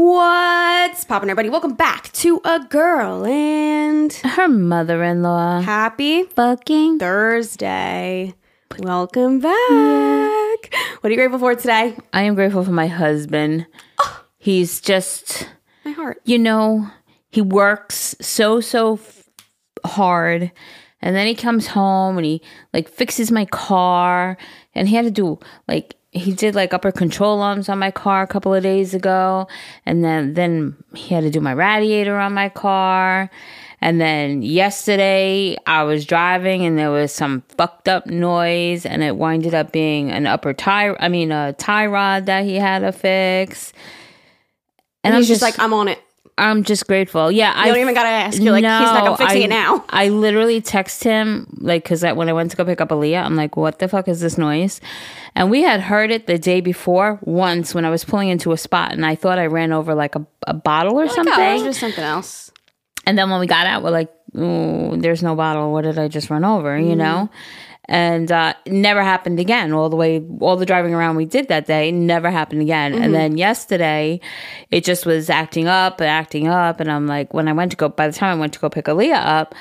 What's poppin', everybody? Welcome back to A Girl and Her mother in law. Happy Fucking. Thursday. Welcome back. What are you grateful for today? I am grateful for my husband. Oh. He's just, My heart. you know, he works so, so f- hard. And then he comes home and he like fixes my car. And he had to do like, he did like upper control arms on my car a couple of days ago. And then, then he had to do my radiator on my car. And then yesterday I was driving and there was some fucked up noise and it winded up being an upper tie, I mean, a tie rod that he had to fix. And he's just, like, I'm on it. I'm just grateful. Yeah, You don't even gotta ask. You're like, he's like, I'm fixing I, it now. I literally text him like because when I went to go pick up Aaliyah, I'm like, "What the fuck is this noise?" And we had heard it the day before once when I was pulling into a spot, and I thought I ran over like a, a bottle or oh Like, something. oh, it's just something else. And then when we got out, we're like, "Ooh, there's no bottle. What did I just run over?" You mm-hmm. know. And uh, never happened again. All the way, all the driving around we did that day never happened again. And mm-hmm. then yesterday, it just was acting up and acting up. And I'm like, when I went to go, by the time I went to go pick Aaliyah up,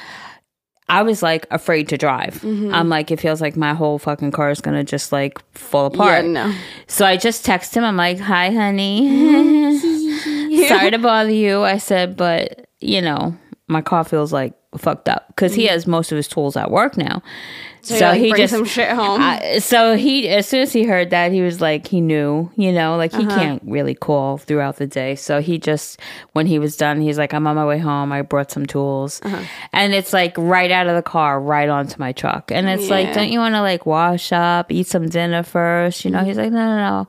I was like afraid to drive. Mm-hmm. I'm like, it feels like my whole fucking car is gonna just like fall apart. Yeah, no. So I just text him. I'm like, "Hi, honey. Sorry to bother you." I said, but you know, my car feels like fucked up because he mm-hmm. has most of his tools at work now. So, So, like, he just some shit home. So he as soon as he heard that he was like he knew you know like he uh-huh. can't really call throughout the day. So he just when he was done he's like i'm on my way home. I brought some tools. Uh-huh. And it's like right out of the car right onto my truck. And it's like don't you want to like wash up eat some dinner first? You know mm-hmm. he's like no no no.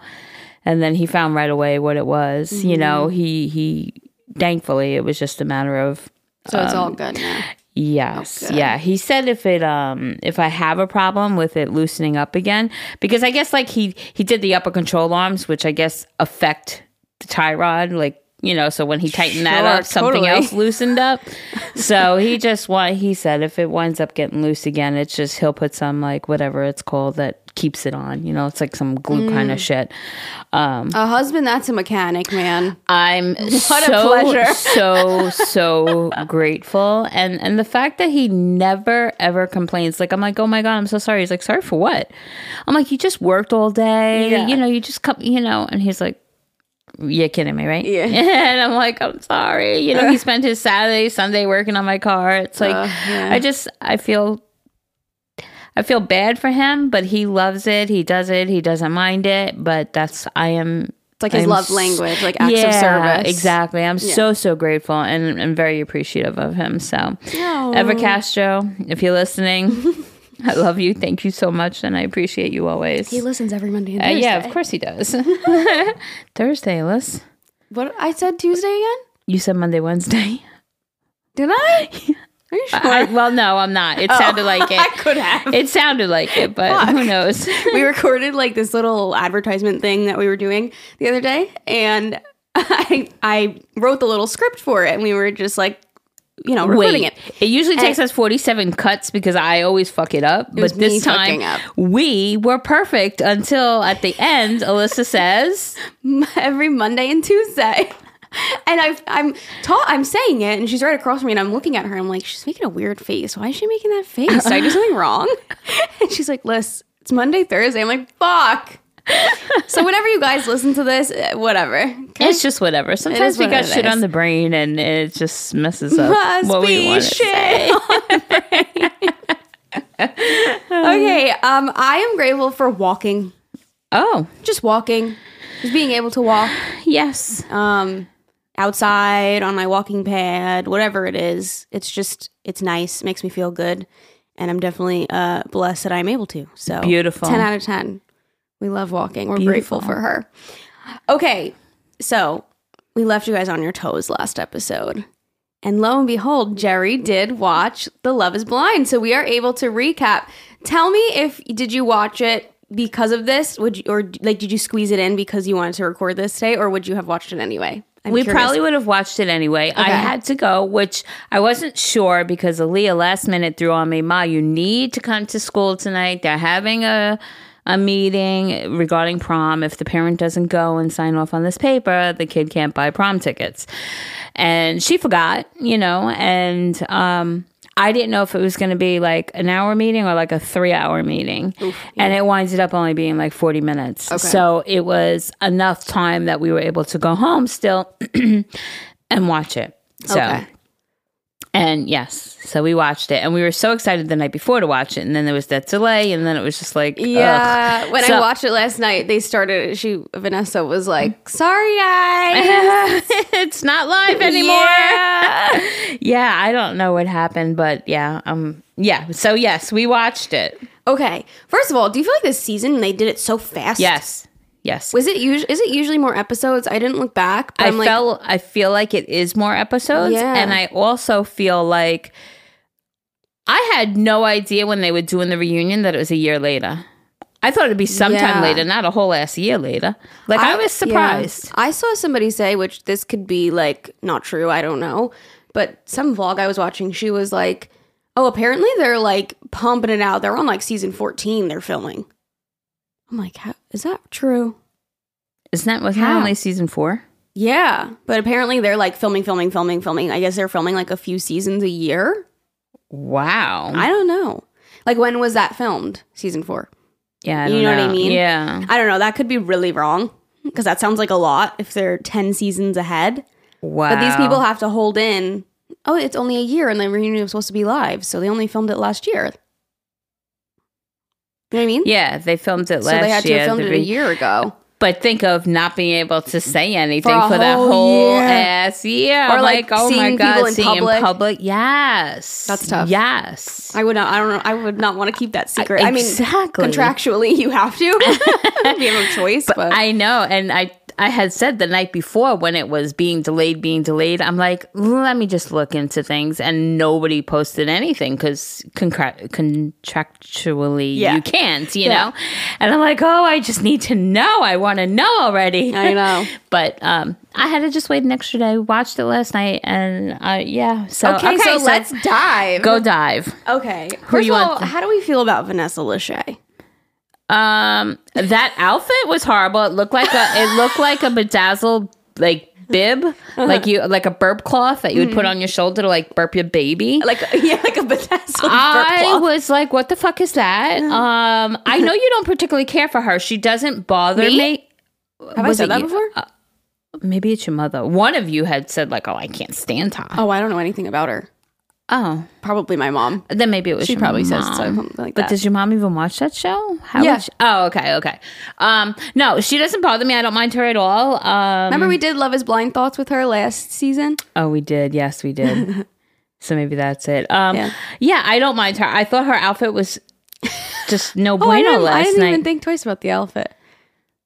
And then he found right away what it was. You know mm-hmm. he he thankfully it was just a matter of so it's all um, good now. Yes. Okay. Yeah. He said if it um if I have a problem with it loosening up again because I guess like he he did the upper control arms which I guess affect the tie rod like you know so when he tightened that Sure, up something totally. else loosened up. so he just want he said if it winds up getting loose again it's just he'll put some like whatever it's called that keeps it on. You know, it's like some glue kind Mm. of shit. Um A husband that's a mechanic, man. I'm What a so, pleasure. so so grateful, and and the fact that he never ever complains. Like I'm like, oh my god, I'm so sorry. He's like, sorry for what? I'm like, you just worked all day. Yeah. You know, you just come. You know, and he's like. You're kidding me, right? Yeah. And I'm like, I'm sorry. You know, he spent his Saturday, Sunday working on my car. It's like, Uh, yeah. I just, I feel, I feel bad for him, but he loves it. He does it. He doesn't mind it. But that's, I am It's like his I'm love language, like acts of service. Exactly. I'm so so grateful and and very appreciative of him. So, Oh. Ever Castro, if you're listening, I love you. Thank you so much, and I appreciate you always. He listens every Monday and Uh, Thursday. yeah, of course he does. Thursday, Liz. What I said Tuesday again? You said Monday, Wednesday. Did I? Are you sure? I, well, no, I'm not. It sounded like Oh. I it. could have. It sounded like it, but who knows? we recorded like this little advertisement thing that we were doing the other day, and I I wrote the little script for it, and we were just like, you know, recording Wait, it. it usually takes us 47 cuts because I always fuck it up. was but this time, we were perfect until at the end, Alyssa says, every Monday and Tuesday. And I've, I'm ta- I'm saying it, and she's right across from me, and I'm looking at her. and I'm like, she's making a weird face. Why is she making that face? Did I do something wrong? And she's like, Liz, it's Monday, Thursday. I'm like, fuck. So whenever you guys listen to this, eh, whatever. Okay? It's just whatever. Sometimes we what got shit is. on the brain and it just messes up Must what we want to say. okay, um, I am grateful for walking. Oh, Just walking. Just being able to walk. yes. um outside on my walking pad whatever it is it's just it's nice makes me feel good and i'm definitely uh blessed that i'm able to so Beautiful. 10 out of 10 we love walking. We're grateful for her. Okay so we left you guys on your toes last episode. And lo and behold jerry did watch the love is blind. So we are able to recap. Tell me if did you watch it because of this? Would you or like did you squeeze it in because you wanted to record this today? Or would you have watched it anyway? I'm we curious. probably would have watched it anyway. I had to go, which I wasn't sure because Aaliyah last minute threw on me, Ma, you need to come to school tonight. They're having a a meeting regarding prom. If the parent doesn't go and sign off on this paper, the kid can't buy prom tickets. And she forgot, you know, and um, I didn't know if it was going to be like an hour meeting or like a three hour meeting. And it winded up only being like 40 minutes. So it was enough time that we were able to go home still and watch it. So. Okay. And yes, so we watched it, and we were so excited the night before to watch it, and then there was that delay, and then it was just like, Yeah, ugh. when So- I watched it last night, they started. She Vanessa was like, "Sorry, guys." it's not live anymore. Yeah. Yeah, I don't know what happened, but yeah, um, yeah. So yes, we watched it. okay, first of all, do you feel like this season they did it so fast? Yes, yes. Was it usually? Is it usually more episodes? I didn't look back. But I I'm like, felt I feel like it is more episodes, Yeah. and I also feel like I had no idea when they were doing the reunion that it was a year later. I thought it'd be sometime Yeah. later, not a whole ass year later. Like I, was yeah. surprised. I saw somebody say, which this could be like not true. I don't know, but some vlog I was watching, she was like, "Oh, apparently they're like pumping it out. They're on like season fourteen. They're filming." I'm like, How, "Is that true?" Isn't that wasn't that only season four? Yeah, but apparently they're like filming, filming, filming, filming. I guess they're filming like a few seasons a year. Wow. I don't know. Like when was that filmed? Season four. yeah, I You don't know what I mean? Yeah. I don't know. That could be really wrong because that sounds like a lot if they're ten seasons ahead. Wow. But these people have to hold in. Oh, it's only a year, and the reunion was supposed to be live, so they only filmed it last year. You know what I mean? Yeah, they filmed it last so they had to year. have filmed it a year ago, But think of not being able to say anything For for, that whole year. ass year. Or, like, like, oh my god, seeing public. in public. Yes, That's tough. Yes, I would not. I don't know. I would not want to keep that secret. I mean, Exactly. contractually, you have to. you have no choice. But, I know, and I I had said the night before when it was being delayed, being delayed. I'm like, let me just look into things, and nobody posted anything because contractually Yeah. you can't, you Yeah. know. And I'm like, oh, I just need to know. I want to know already. I know. but um, I had to just wait an extra day. Watched it last night, and uh, yeah. So okay, so, let's dive. go dive. Okay. First of all, to- how do we feel about Vanessa Lachey? Um, that outfit was horrible. It looked like a it looked like a bedazzled like bib, Uh-huh. like you like a burp cloth that you would put Mm-hmm. on your shoulder to like burp your baby. Like, yeah, like a bedazzled I was like, "What the fuck is that?" Um, I know you don't particularly care for her. She doesn't bother Me? me. Have I said that you? before? Uh, maybe it's your mother. One of you had said like, "Oh, I can't stand her." oh, I don't know anything about her. Oh, Probably my mom. then maybe it was. She probably says mom. something like But that. does your mom even watch that show? How Yeah. she- oh, okay, okay. Um, no, she doesn't bother me. I don't mind her at all. Um, Remember we did Love is Blind Thoughts with her last season? Oh, we did. Yes, we did. so maybe that's it. Um, Yeah. yeah. I don't mind her. I thought her outfit was just no Oh, I bueno didn't, I didn't night. even think twice about the outfit.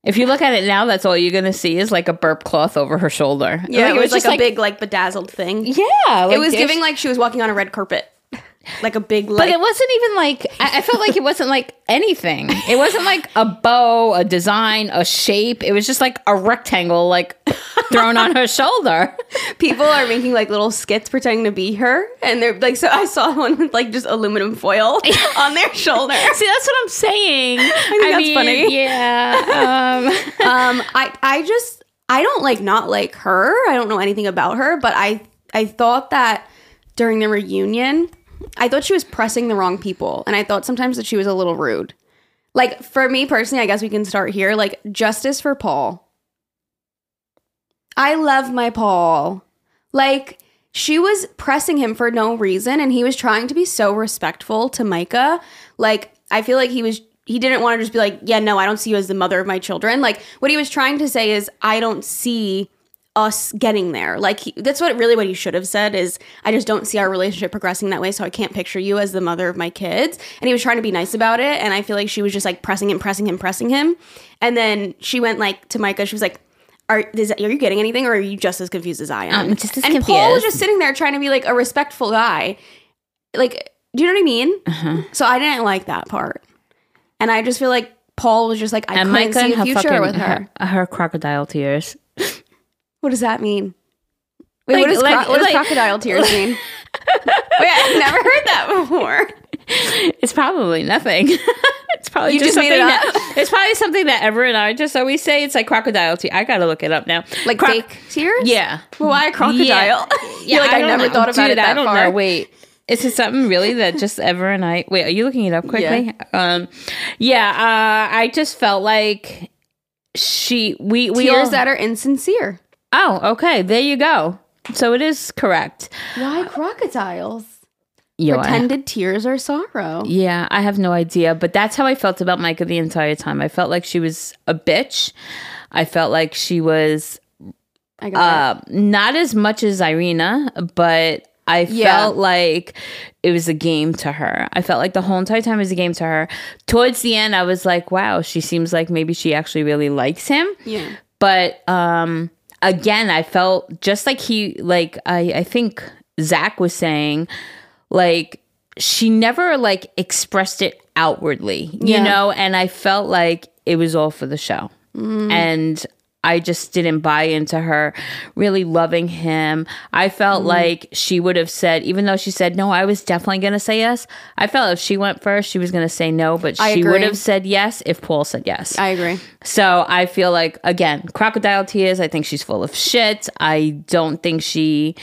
If you look at it now, that's all you're gonna see is like a burp cloth over her shoulder. Yeah, it was, like just a big, like bedazzled thing. Yeah, it was there's- giving like she was walking on a red carpet, like a big. Like, But it wasn't even like I, I felt like it wasn't like anything. It wasn't like a bow, a design, a shape. It was just like a rectangle, like thrown on her shoulder. people are making like little skits pretending to be her, and they're like. So I saw one with like just aluminum foil on their shoulder. See, that's what I'm saying. I think that's funny. Yeah. Um, um, I I just I don't like not like her. I don't know anything about her, but I I thought that during the reunion, I thought she was pressing the wrong people, and I thought sometimes that she was a little rude. Like for me personally, I guess we can start here. Like justice for Paul. I love my Paul. Like she was pressing him for no reason and he was trying to be so respectful to Micah. Like I feel like he was he didn't want to just be like, "Yeah, no, I don't see you as the mother of my children." Like what he was trying to say is, "I don't see us getting there." Like he, that's what really what he should have said is, "I just don't see our relationship progressing that way, so I can't picture you as the mother of my kids." And he was trying to be nice about it, and I feel like she was just like pressing him, pressing him, pressing him. And then she went like to Micah, she was like, are, is, are you getting anything, or are you just as confused as I am? I'm just as and Paul was just sitting there trying to be like a respectful guy. Like, do you know what I mean? Uh-huh. So I didn't like that part, and I just feel like Paul was just like I and couldn't Micah see a future fucking with her. her, her crocodile tears. What does that mean? Wait, Like- what, does cro- like- what does like- crocodile tears mean? Wait, I've never heard that before. It's probably nothing. It's probably You just, just made something it up? that it's probably something that Ever and I just always say. It's like crocodile tears. I gotta look it up now. Like Croc- fake tears? Yeah. Well, why a crocodile? Yeah. You're like, I, don't never know. thought about Dude, it that I don't far. know. Wait. Is it something really that just Ever and I wait, are you looking it up quickly? Um yeah, uh I just felt like she we we Tears all, that are insincere. Oh, okay. There you go. So it is correct. Why crocodiles? Yo, I- Pretended tears are sorrow. Yeah, I have no idea, but that's how I felt about Micah the entire time. I felt like she was a bitch. I felt like she was I got uh, not as much as Irina, but I Yeah. felt like it was a game to her. I felt like the whole entire time was a game to her. Towards the end, I was like, wow, she seems like maybe she actually really likes him. Yeah. But um, again, I felt just like he, like I, I think Zack was saying, like she never like expressed it outwardly, you Yeah. know. And I felt like it was all for the show, mm. and I just didn't buy into her really loving him. I felt mm-hmm. like she would have said, even though she said no, I was definitely going to say yes. I felt if she went first, she was going to say no, but I she would have said yes if Paul said yes. I agree. So I feel like again, crocodile tears. I think she's full of shit. I don't think she,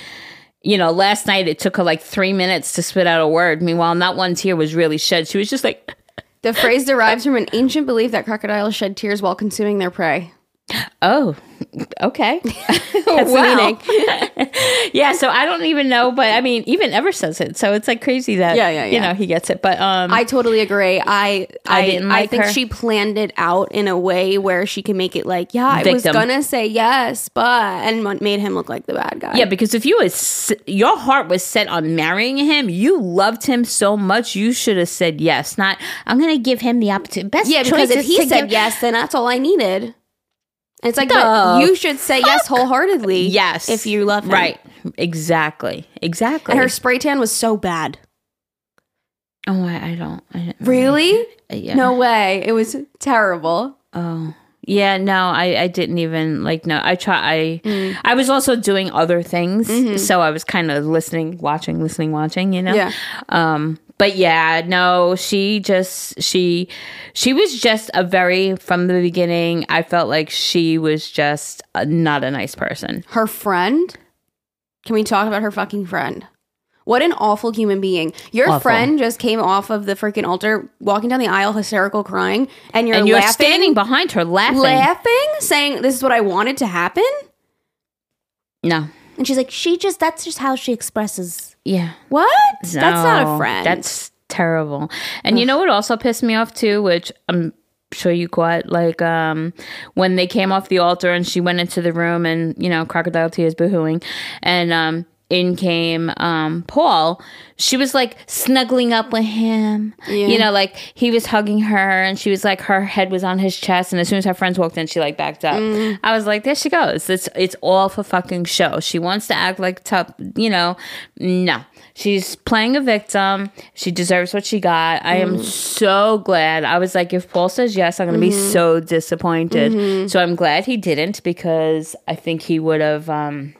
you know, last night it took her like three minutes to spit out a word. Meanwhile, not one tear was really shed. She was just like, The phrase derives from an ancient belief that crocodiles shed tears while consuming their prey. "Oh, okay." That's Wow. the meaning. yeah. So I don't even know, but I mean, even Ever says it. So it's like crazy that Yeah, yeah, you know he gets it. But um, I totally agree. I I, didn't I think her. she planned it out in a way where she can make it like, yeah, I was Victim. gonna say yes, but and made him look like the bad guy. Yeah, because if you was your heart was set on marrying him, you loved him so much, you should have said yes. Not I'm going to give him the opportunity. Best yeah, because choice if is he to said give- yes, then that's all I needed. It's like, but you should say yes wholeheartedly. yes, if you love him. right, exactly, exactly. And her spray tan was so bad. oh, I, I don't. I Really? Uh, yeah. No way. It was terrible. Oh. Yeah, no, I, I didn't even like no. I try I Mm. I was also doing other things, so I was kind of listening, watching, listening, watching, you know. Mm-hmm. Yeah. Um but yeah, no, she just she she was just a very from the beginning, I felt like she was just a, not a nice person. Her friend. Can we talk about her fucking friend? What an awful human being. Your Awful. friend just came off of the freaking altar, walking down the aisle, hysterical, crying, and you're, and you're laughing, standing behind her laughing. laughing, saying, This is what I wanted to happen. no. And she's like, She just, that's just how she expresses. Yeah. What? that's not a friend. That's terrible. And you know what also pissed me off too, which I'm sure you caught, like um when they came off the altar and she went into the room and you know crocodile tears boohooing, and um in came um Paul. She was like snuggling up with him. You know, like he was hugging her and she was like her head was on his chest and as soon as her friends walked in, she like backed up. I was like, there she goes. It's it's all for fucking show. She wants to act like tough, you know. No. She's playing a victim. She deserves what she got. I am so glad. I was like, if Paul says yes, I'm going to be so disappointed. So I'm glad he didn't because I think he would have. Um,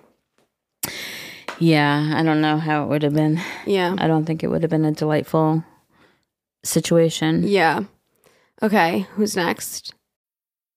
yeah, I don't know how it would have been. yeah. I don't think it would have been a delightful situation. Yeah. Okay. Who's next?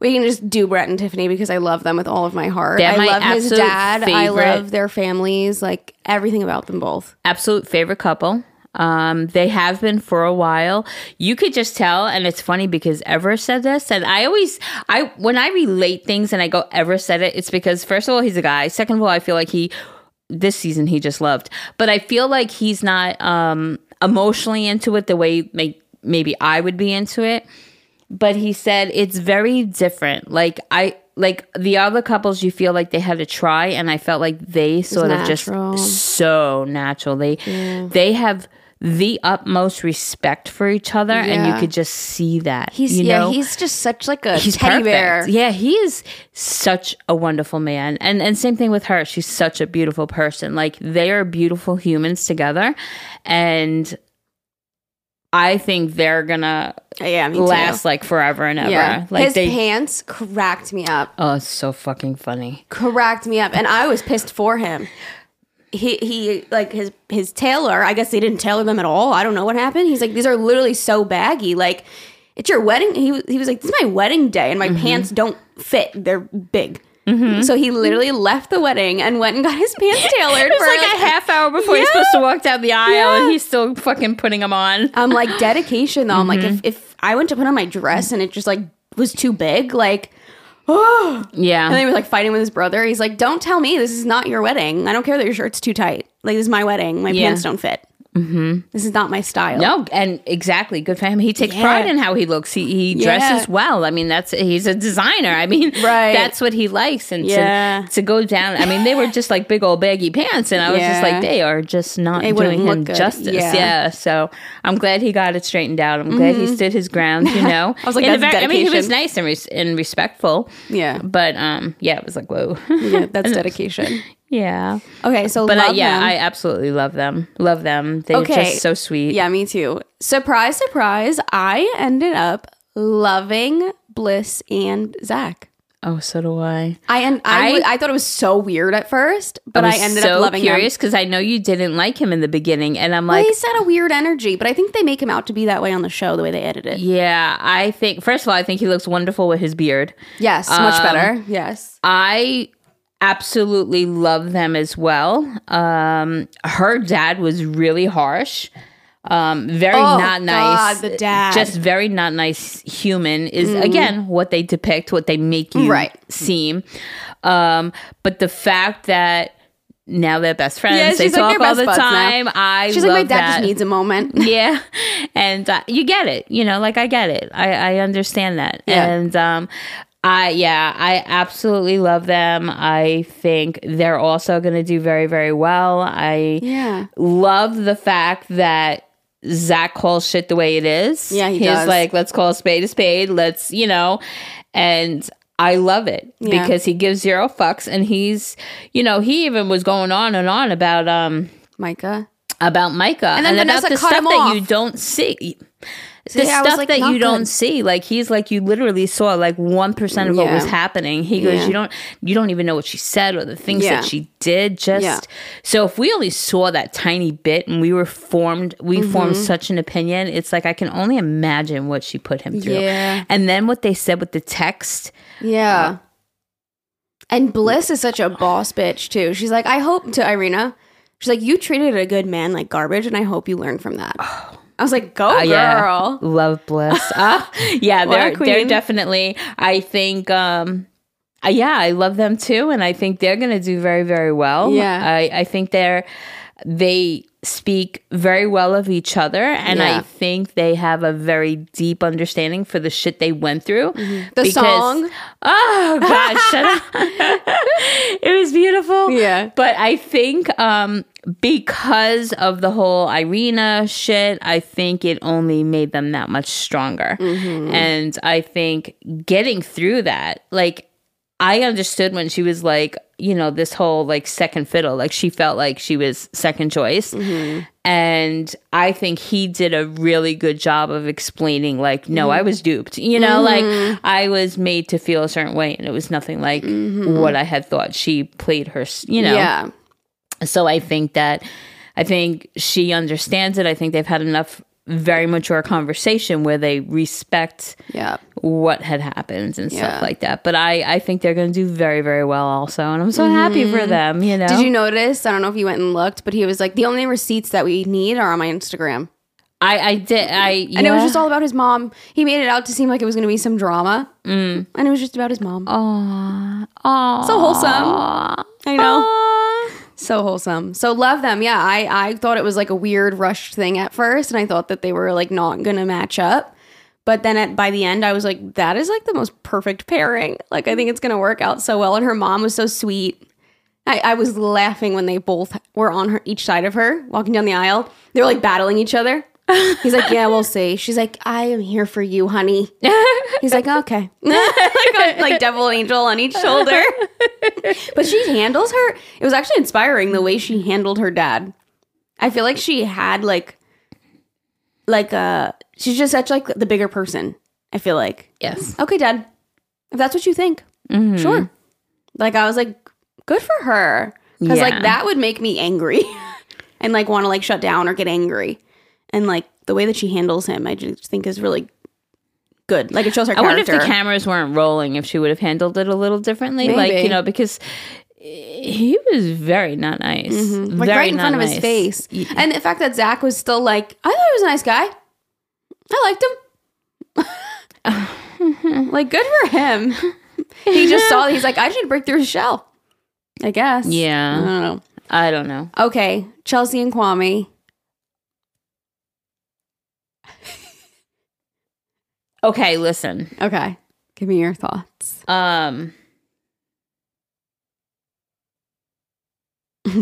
We can just do Brett and Tiffany because I love them with all of my heart. I my love his dad. I love their families, like everything about them both. Absolute favorite couple. Um, they have been for a while. You could just tell, and it's funny because Ever said this, and I always, I when I relate things and I go Ever said it, it's because first of all he's a guy. Second of all, I feel like he this season he just loved, but I feel like he's not um emotionally into it the way may, maybe I would be into it. But he said it's very different. Like I like the other couples you feel like they had to try and i felt like they sort of just so natural. They they have the utmost respect for each other and you could just see that He's you yeah, he's just such like a he's teddy perfect. bear. yeah he is such a wonderful man. And and same thing with her. She's such a beautiful person. Like they are beautiful humans together and i think they're gonna Yeah, me too. last like forever and ever yeah. like His they pants cracked me up. oh it's so fucking funny Cracked me up. And I was pissed for him. He he like his his tailor, I guess they didn't tailor them at all. I don't know what happened. He's like, these are literally so baggy. Like it's your wedding. He was he was like, This is my wedding day and my Mm-hmm. pants don't fit. They're big. So he literally left the wedding and went and got his pants tailored. It for, like, a half hour before he's supposed to walk down the aisle, Yeah. and he's still fucking putting them on. I'm like dedication though. I'm like Mm-hmm. if if I went to put on my dress and it just like was too big, like oh. Yeah, And then he was like fighting with his brother. He's like, "Don't tell me this is not your wedding. I don't care that your shirt's too tight. Like this is my wedding. My Yeah. pants don't fit. Mm-hmm. This is not my style." no, and exactly, good for him. He takes Yeah. pride in how he looks. He he Yeah. dresses well. I mean, that's he's a designer. I mean, Right. That's what he likes. And Yeah. to to go down. I mean, they were just like big old baggy pants, and I was just like, they are just not They doing him good. justice. Yeah. Yeah. So I'm glad he got it straightened out. I'm glad he stood his ground. You know, Mm-hmm. I was like, that's very- I mean, he was nice and, res- and respectful. Yeah. But um, yeah, it was like whoa. Yeah, that's dedication. Yeah. Okay, so But uh, yeah, them. I absolutely love them. Love them. They're Okay. just so sweet. yeah, me too. Surprise, surprise! I ended up loving Bliss and Zach. Oh, so do I. I and I, I- I thought it was so weird at first, but I, was ended so up loving curious because I know you didn't like him in the beginning, and I'm Well, like, he's had a weird energy, but I think they make him out to be that way on the show, the way they edit it. yeah. I think first of all, I think he looks wonderful with his beard. Yes, much better. Yes. I absolutely love them as well. Um, her dad was really harsh. Um, very Oh, not nice. God, the dad. Just very not nice human is again what they depict, what they make you Right. seem. Um, but the fact that now they're best friends, Yeah, they she's like talk all the buds now. time. I She's like, my dad that. just needs a moment. yeah and uh, you get it you know like i get it i i understand that Yeah. and um i yeah i absolutely love them i think they're also going to do very very well i Yeah. love the fact that Zack calls shit the way it is. Yeah, he He's does. like, let's call a spade a spade. Let's, you know, and I love it Yeah. because he gives zero fucks, and he's, you know, he even was going on and on about um Micah. about Micah And then about the stuff that you don't see. The stuff like, that you don't see, like he's like you literally saw like one percent of what was happening. He goes, Yeah. you don't, you don't even know what she said or the things Yeah. that she did. Just Yeah. so if we only saw that tiny bit and we were formed, we formed Mm-hmm. such an opinion. It's like I can only imagine what she put him through. Yeah. And then what they said with the text. Yeah. And Bliss is such a boss bitch too. She's like, I hope to Irina. She's like, you treated a good man like garbage, and I hope you learn from that. I was like, go Uh, yeah, girl. love bliss. Uh, yeah, they're they're definitely. I think. um uh, yeah, I love them too, and I think they're going to do very, very well. Yeah. I, I think they're they speak very well of each other, and Yeah. I think they have a very deep understanding for the shit they went through. Mm-hmm. The song. Oh God, shut up! it was beautiful. Yeah. but I think um, because of the whole Irina shit, I think it only made them that much stronger. Mm-hmm. And I think getting through that, like. I understood when she was like, you know, this whole like second fiddle, like she felt like she was second choice. Mm-hmm. And I think he did a really good job of explaining, like, no, I mm-hmm. was duped. You know, like mm-hmm. I was made to feel a certain way, and it was nothing like mm-hmm. what I had thought. She played her, you know. Yeah. So I think that I think she understands it. I think they've had enough very mature conversation where they respect Yeah. what had happened and Yeah. stuff like that. But I, I think they're going to do very, very well also. And I'm so happy for them, you know? Mm-hmm. Did you notice? I don't know if you went and looked, but he was like, the only receipts that we need are on my Instagram. I, I did. I, And it was just all about his mom. He made it out to seem like it was going to be some drama. Mm. And it was just about his mom. Aw, so wholesome. I know. aw. So wholesome. So love them. Yeah, I I thought it was like a weird rushed thing at first, and I thought that they were like not gonna match up. But then at by the end, I was like, that is like the most perfect pairing. Like I think it's gonna work out so well. And her mom was so sweet. I, I was laughing when they both were on her each side of her walking down the aisle. They were like battling each other. He's like, yeah, we'll see. She's like, I am here for you, honey. He's like, okay, like, a, like devil angel on each shoulder. but she handles her. It was actually inspiring the way she handled her dad. I feel like she had like, like uh, she's just such like the bigger person. I feel like, Yes. okay, dad, if that's what you think, sure. Like I was like, good for her, because Yeah. like that would make me angry, and like want to like shut down or get angry, and like the way that she handles him, I just think is really good. Like it shows her Character. I wonder if the cameras weren't rolling, if she would have handled it a little differently. Like, you know, because he was very not nice. Mm-hmm. like very right in front of his face. Y- And the fact that Zack was still like, I thought he was a nice guy. I liked him. like, good for him. he just saw. He's like, I should break through his shell. I guess. I Yeah. don't know. I don't know. Okay, Chelsea and Kwame. Okay, listen. Okay, give me your thoughts. Um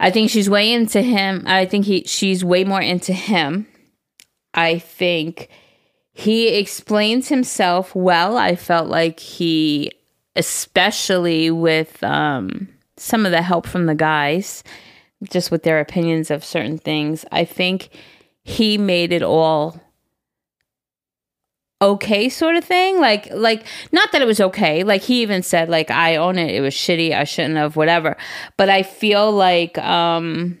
I think she's way into him. I think he she's way more into him. I think he explains himself well. I felt like he especially with um some of the help from the guys just with their opinions of certain things. I think he made it all okay sort of thing like like not that it was okay. Like he even said like i own it. It was shitty. I shouldn't have whatever. But i feel like um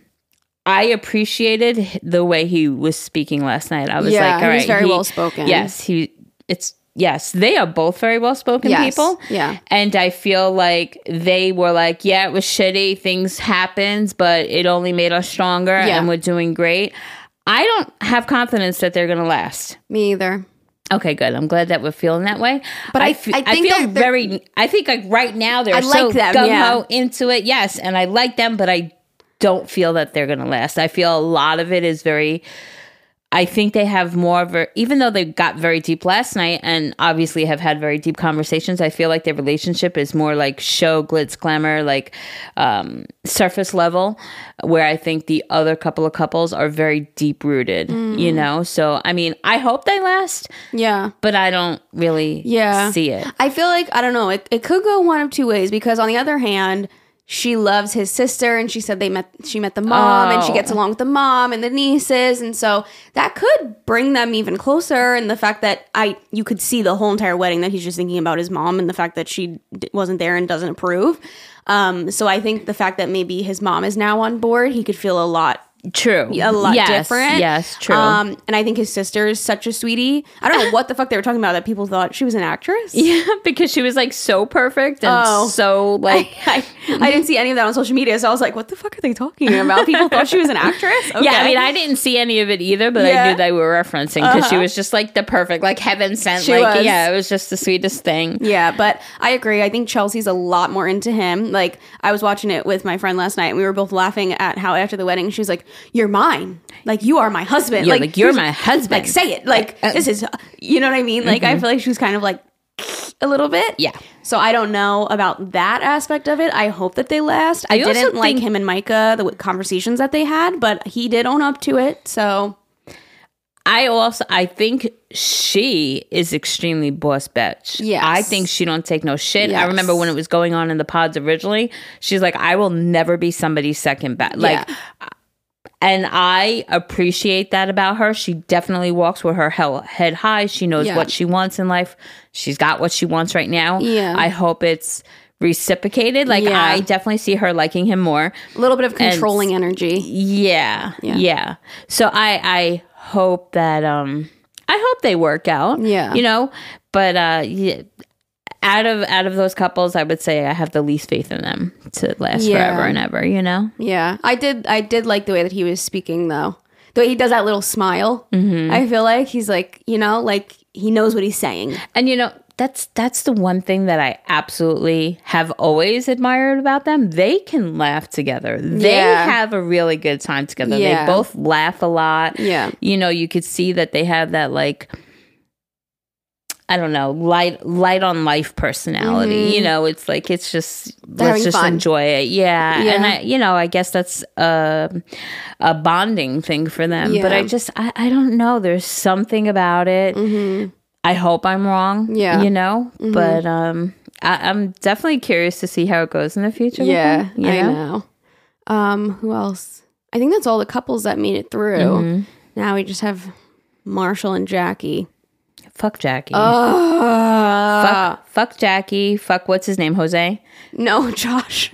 i appreciated the way he was speaking last night. I was Yeah, like all was very he- well-spoken. yes he it's yes they are both very well spoken Yes, people. yeah. and i feel like they were like yeah it was shitty. Things happened but it only made us stronger Yeah. and we're doing great. I don't have confidence that they're gonna last. Me either. Okay, good. I'm glad that we're feeling that way. But I- fe- I think feel very. I think like right now they're I so like gung yeah. ho into it. Yes, and I like them, but I don't feel that they're gonna last. I feel a lot of it is very. I think they have more of a, even though they got very deep last night and obviously have had very deep conversations, I feel like their relationship is more like show, glitz, glamour, like um, surface level, where I think the other couple of couples are very deep rooted, Mm. you know? So, I mean, I hope they last, Yeah. but I don't really yeah. see it. I feel like I don't know. It, it could go one of two ways because on the other hand, she loves his sister, and she said they met. She met the mom, and she Oh. gets along with the mom and the nieces, and so that could bring them even closer. And the fact that I, you could see the whole entire wedding that he's just thinking about his mom, and the fact that she d- wasn't there and doesn't approve. Um, so I think the fact that maybe his mom is now on board, he could feel a lot True. a lot yes, different. Yes, true. Um, and I think his sister is such a sweetie. I don't know what the fuck they were talking about that people thought she was an actress. yeah, because she was like so perfect and Oh. so like. I, I didn't see any of that on social media, so I was like, "What the fuck are they talking about?" People thought she was an actress. Yeah, I mean, I didn't see any of it either, but I knew they were referencing because she was just like the perfect, like heaven sent. She like, was. yeah, it was just the sweetest thing. Yeah, but I agree. I think Chelsea's a lot more into him. Like I was watching it with my friend last night, and we were both laughing at how after the wedding, she was like, "You're mine. Like you are my husband. Yeah, like, you're my husband. Like say it. Like Uh, this is. You know what I mean? Like I feel like she was kind of like a little bit. Mm-hmm. Yeah. So I don't know about that aspect of it. I hope that they last. I, I didn't like him and Micah the conversations that they had, but he did own up to it. So I also, I think she is extremely boss bitch. Yeah, I think she don't take no shit. I remember when it was going on in the pods originally, she's like, I will never be somebody's second best. Like, Yeah. And I appreciate that about her. She definitely walks with her hell, head high. She knows Yeah. what she wants in life. She's got what she wants right now. Yeah. I hope it's reciprocated. Like Yeah. I definitely see her liking him more. A little bit of controlling energy. Yeah, Yeah. yeah. So I I hope that um I hope they work out. Yeah. you know. But uh, yeah, out of out of those couples, I would say I have the least faith in them to last Yeah. forever and ever. You know. Yeah, I did. I did like the way that he was speaking, though. The way he does that little smile. Mm-hmm. I feel like he's like, you know, like he knows what he's saying. And you know, that's that's the one thing that I absolutely have always admired about them. They can laugh together. They Yeah. have a really good time together. Yeah. They both laugh a lot. Yeah. You know, you could see that they have that like I don't know, light light on life personality. You know, it's like it's just Mm-hmm. having let's just fun. enjoy it. Yeah. Yeah. And I you know, I guess that's a a bonding thing for them. But I just I, I don't know. There's something about it. I hope I'm wrong. Mm-hmm. Yeah. You know? But um I, I'm definitely curious to see how it goes in the future. Yeah, them, I know. Um, who else? I think that's all the couples that made it through. Mm-hmm. Now we just have Marshall and Jackie. Fuck Jackie. Uh, fuck fuck Jackie. Fuck what's his name? Jose? no, Josh.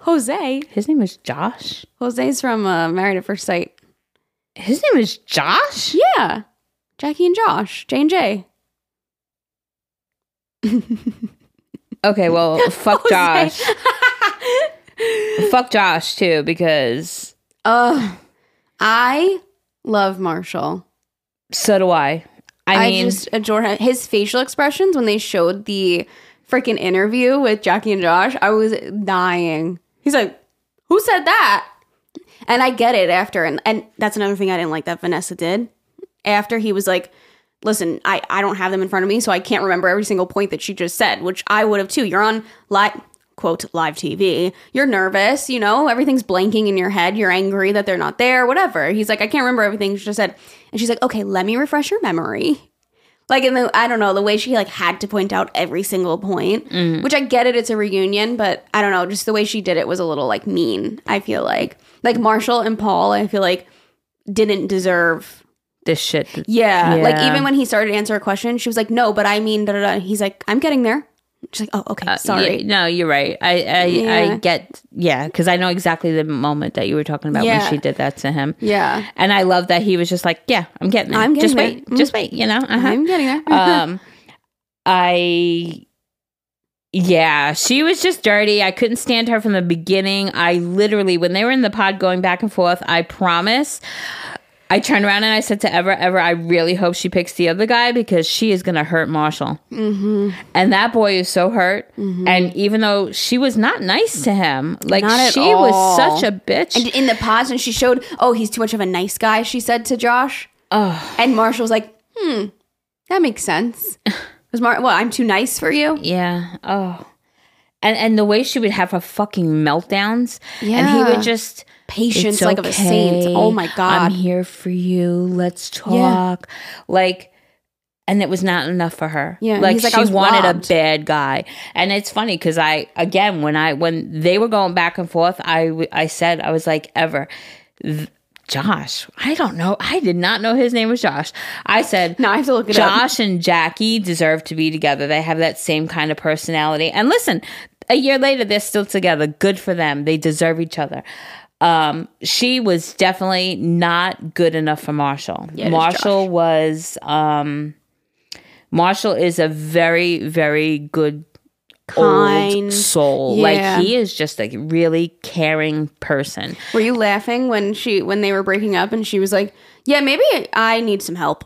Jose. His name is Josh. Jose's from uh, Married at First Sight. His name is Josh? Yeah, Jackie and Josh. J and J. Okay, well, fuck Josh. fuck Josh too, because Uh, I love Marshall. So do I. I I, mean, just adore him. His facial expressions when they showed the freaking interview with Jackie and Josh, I was dying. He's like, "Who said that?" And I get it after, and and that's another thing I didn't like that Vanessa did. After he was like, "Listen, I I don't have them in front of me, so I can't remember every single point that she just said," which I would have too. You're on live quote live TV. You're nervous, you know, everything's blanking in your head. You're angry that they're not there, whatever. He's like, I can't remember everything she just said. And she's like, okay, let me refresh your memory. Like in the I don't know, the way she like had to point out every single point. Mm. Which I get it, it's a reunion, but I don't know, just the way she did it was a little like mean, I feel like. Like Marshall and Paul, I feel like didn't deserve this shit. yeah. Like even when he started to answer a question, she was like, No, but I mean da da da. He's like, I'm getting there. She's like, Oh, okay, Uh, sorry. yeah, no, you're right. I I, I get yeah, because I know exactly the moment that you were talking about Yeah. when she did that to him. Yeah. And I love that he was just like, yeah, I'm getting there. I'm getting just there. wait, Mm. just wait. You know, uh-huh. I'm getting there. um i yeah she was just dirty i couldn't stand her from the beginning i literally when they were in the pod going back and forth i promise i turned around and i said to ever ever i really hope she picks the other guy because she is gonna hurt marshall mm-hmm. and that boy is so hurt and even though she was not nice to him like she all. was such a bitch And in the pause, when she showed, oh, he's too much of a nice guy, she said to Josh. oh And Marshall was like, hmm, that makes sense. Was Mar- well, I'm too nice for you. Yeah. Oh. And and the way she would have her fucking meltdowns. And he would just Patience "It's like of a saint. Oh my God. I'm here for you. Let's talk. Like and it was not enough for her. Yeah, like like, she "I was wanted robbed." a bad guy, and it's funny because I again when I when they were going back and forth, I I said I was like ever, th- Josh. I don't know. I did not know his name was Josh. I said Now I have to look it up. Josh and Jackie deserve to be together. They have that same kind of personality. And listen, a year later, they're still together. Good for them. They deserve each other. Um, she was definitely not good enough for Marshall. Yeah, Marshall was um, Marshall is a very, very good Kind. old soul. Yeah. Like he is just a really caring person. Were you laughing when she when they were breaking up and she was like, "Yeah, maybe I need some help."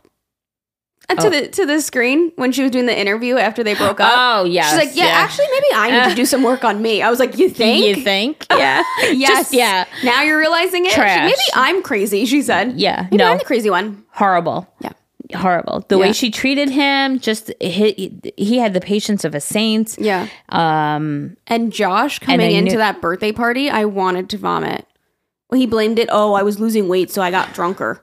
And to Oh. the to the screen when she was doing the interview after they broke up. Oh, yeah, she's like, "Yeah, yeah. actually, maybe I need to do some work on me." I was like, "You think? You think? Yeah. yes, Just, yeah. Now you're realizing it. She- maybe I'm crazy. She said, Yeah. maybe No. I'm the crazy one." horrible. Yeah. Horrible. The Yeah. way she treated him, just he, he had the patience of a saint. Yeah. Um, And Josh coming I into knew- that birthday party, I wanted to vomit. Well, he blamed it. Oh, I was losing weight, so I got drunker.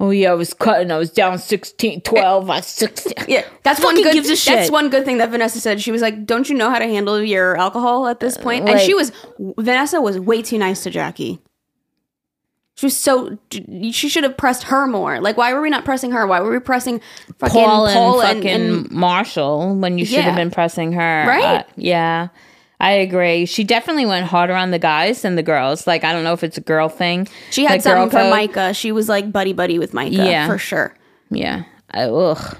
Oh yeah, I was cutting. I was down 16, 12, I was 16. Yeah, that's one good. gives a That's one good thing that Vanessa said. She was like, "Don't you know how to handle your alcohol at this point?" and like- she was Vanessa was way too nice to Jackie. She was so. She should have pressed her more. Like, why were we not pressing her? Why were we pressing fucking Paul, Paul, and and, fucking and- Marshall when you should Yeah. have been pressing her. Right? Uh, yeah. I agree. She definitely went harder on the guys than the girls. Like I don't know if it's a girl thing. she had something for code. Micah. She was like buddy buddy with Micah, Yeah. for sure. Yeah. I, ugh.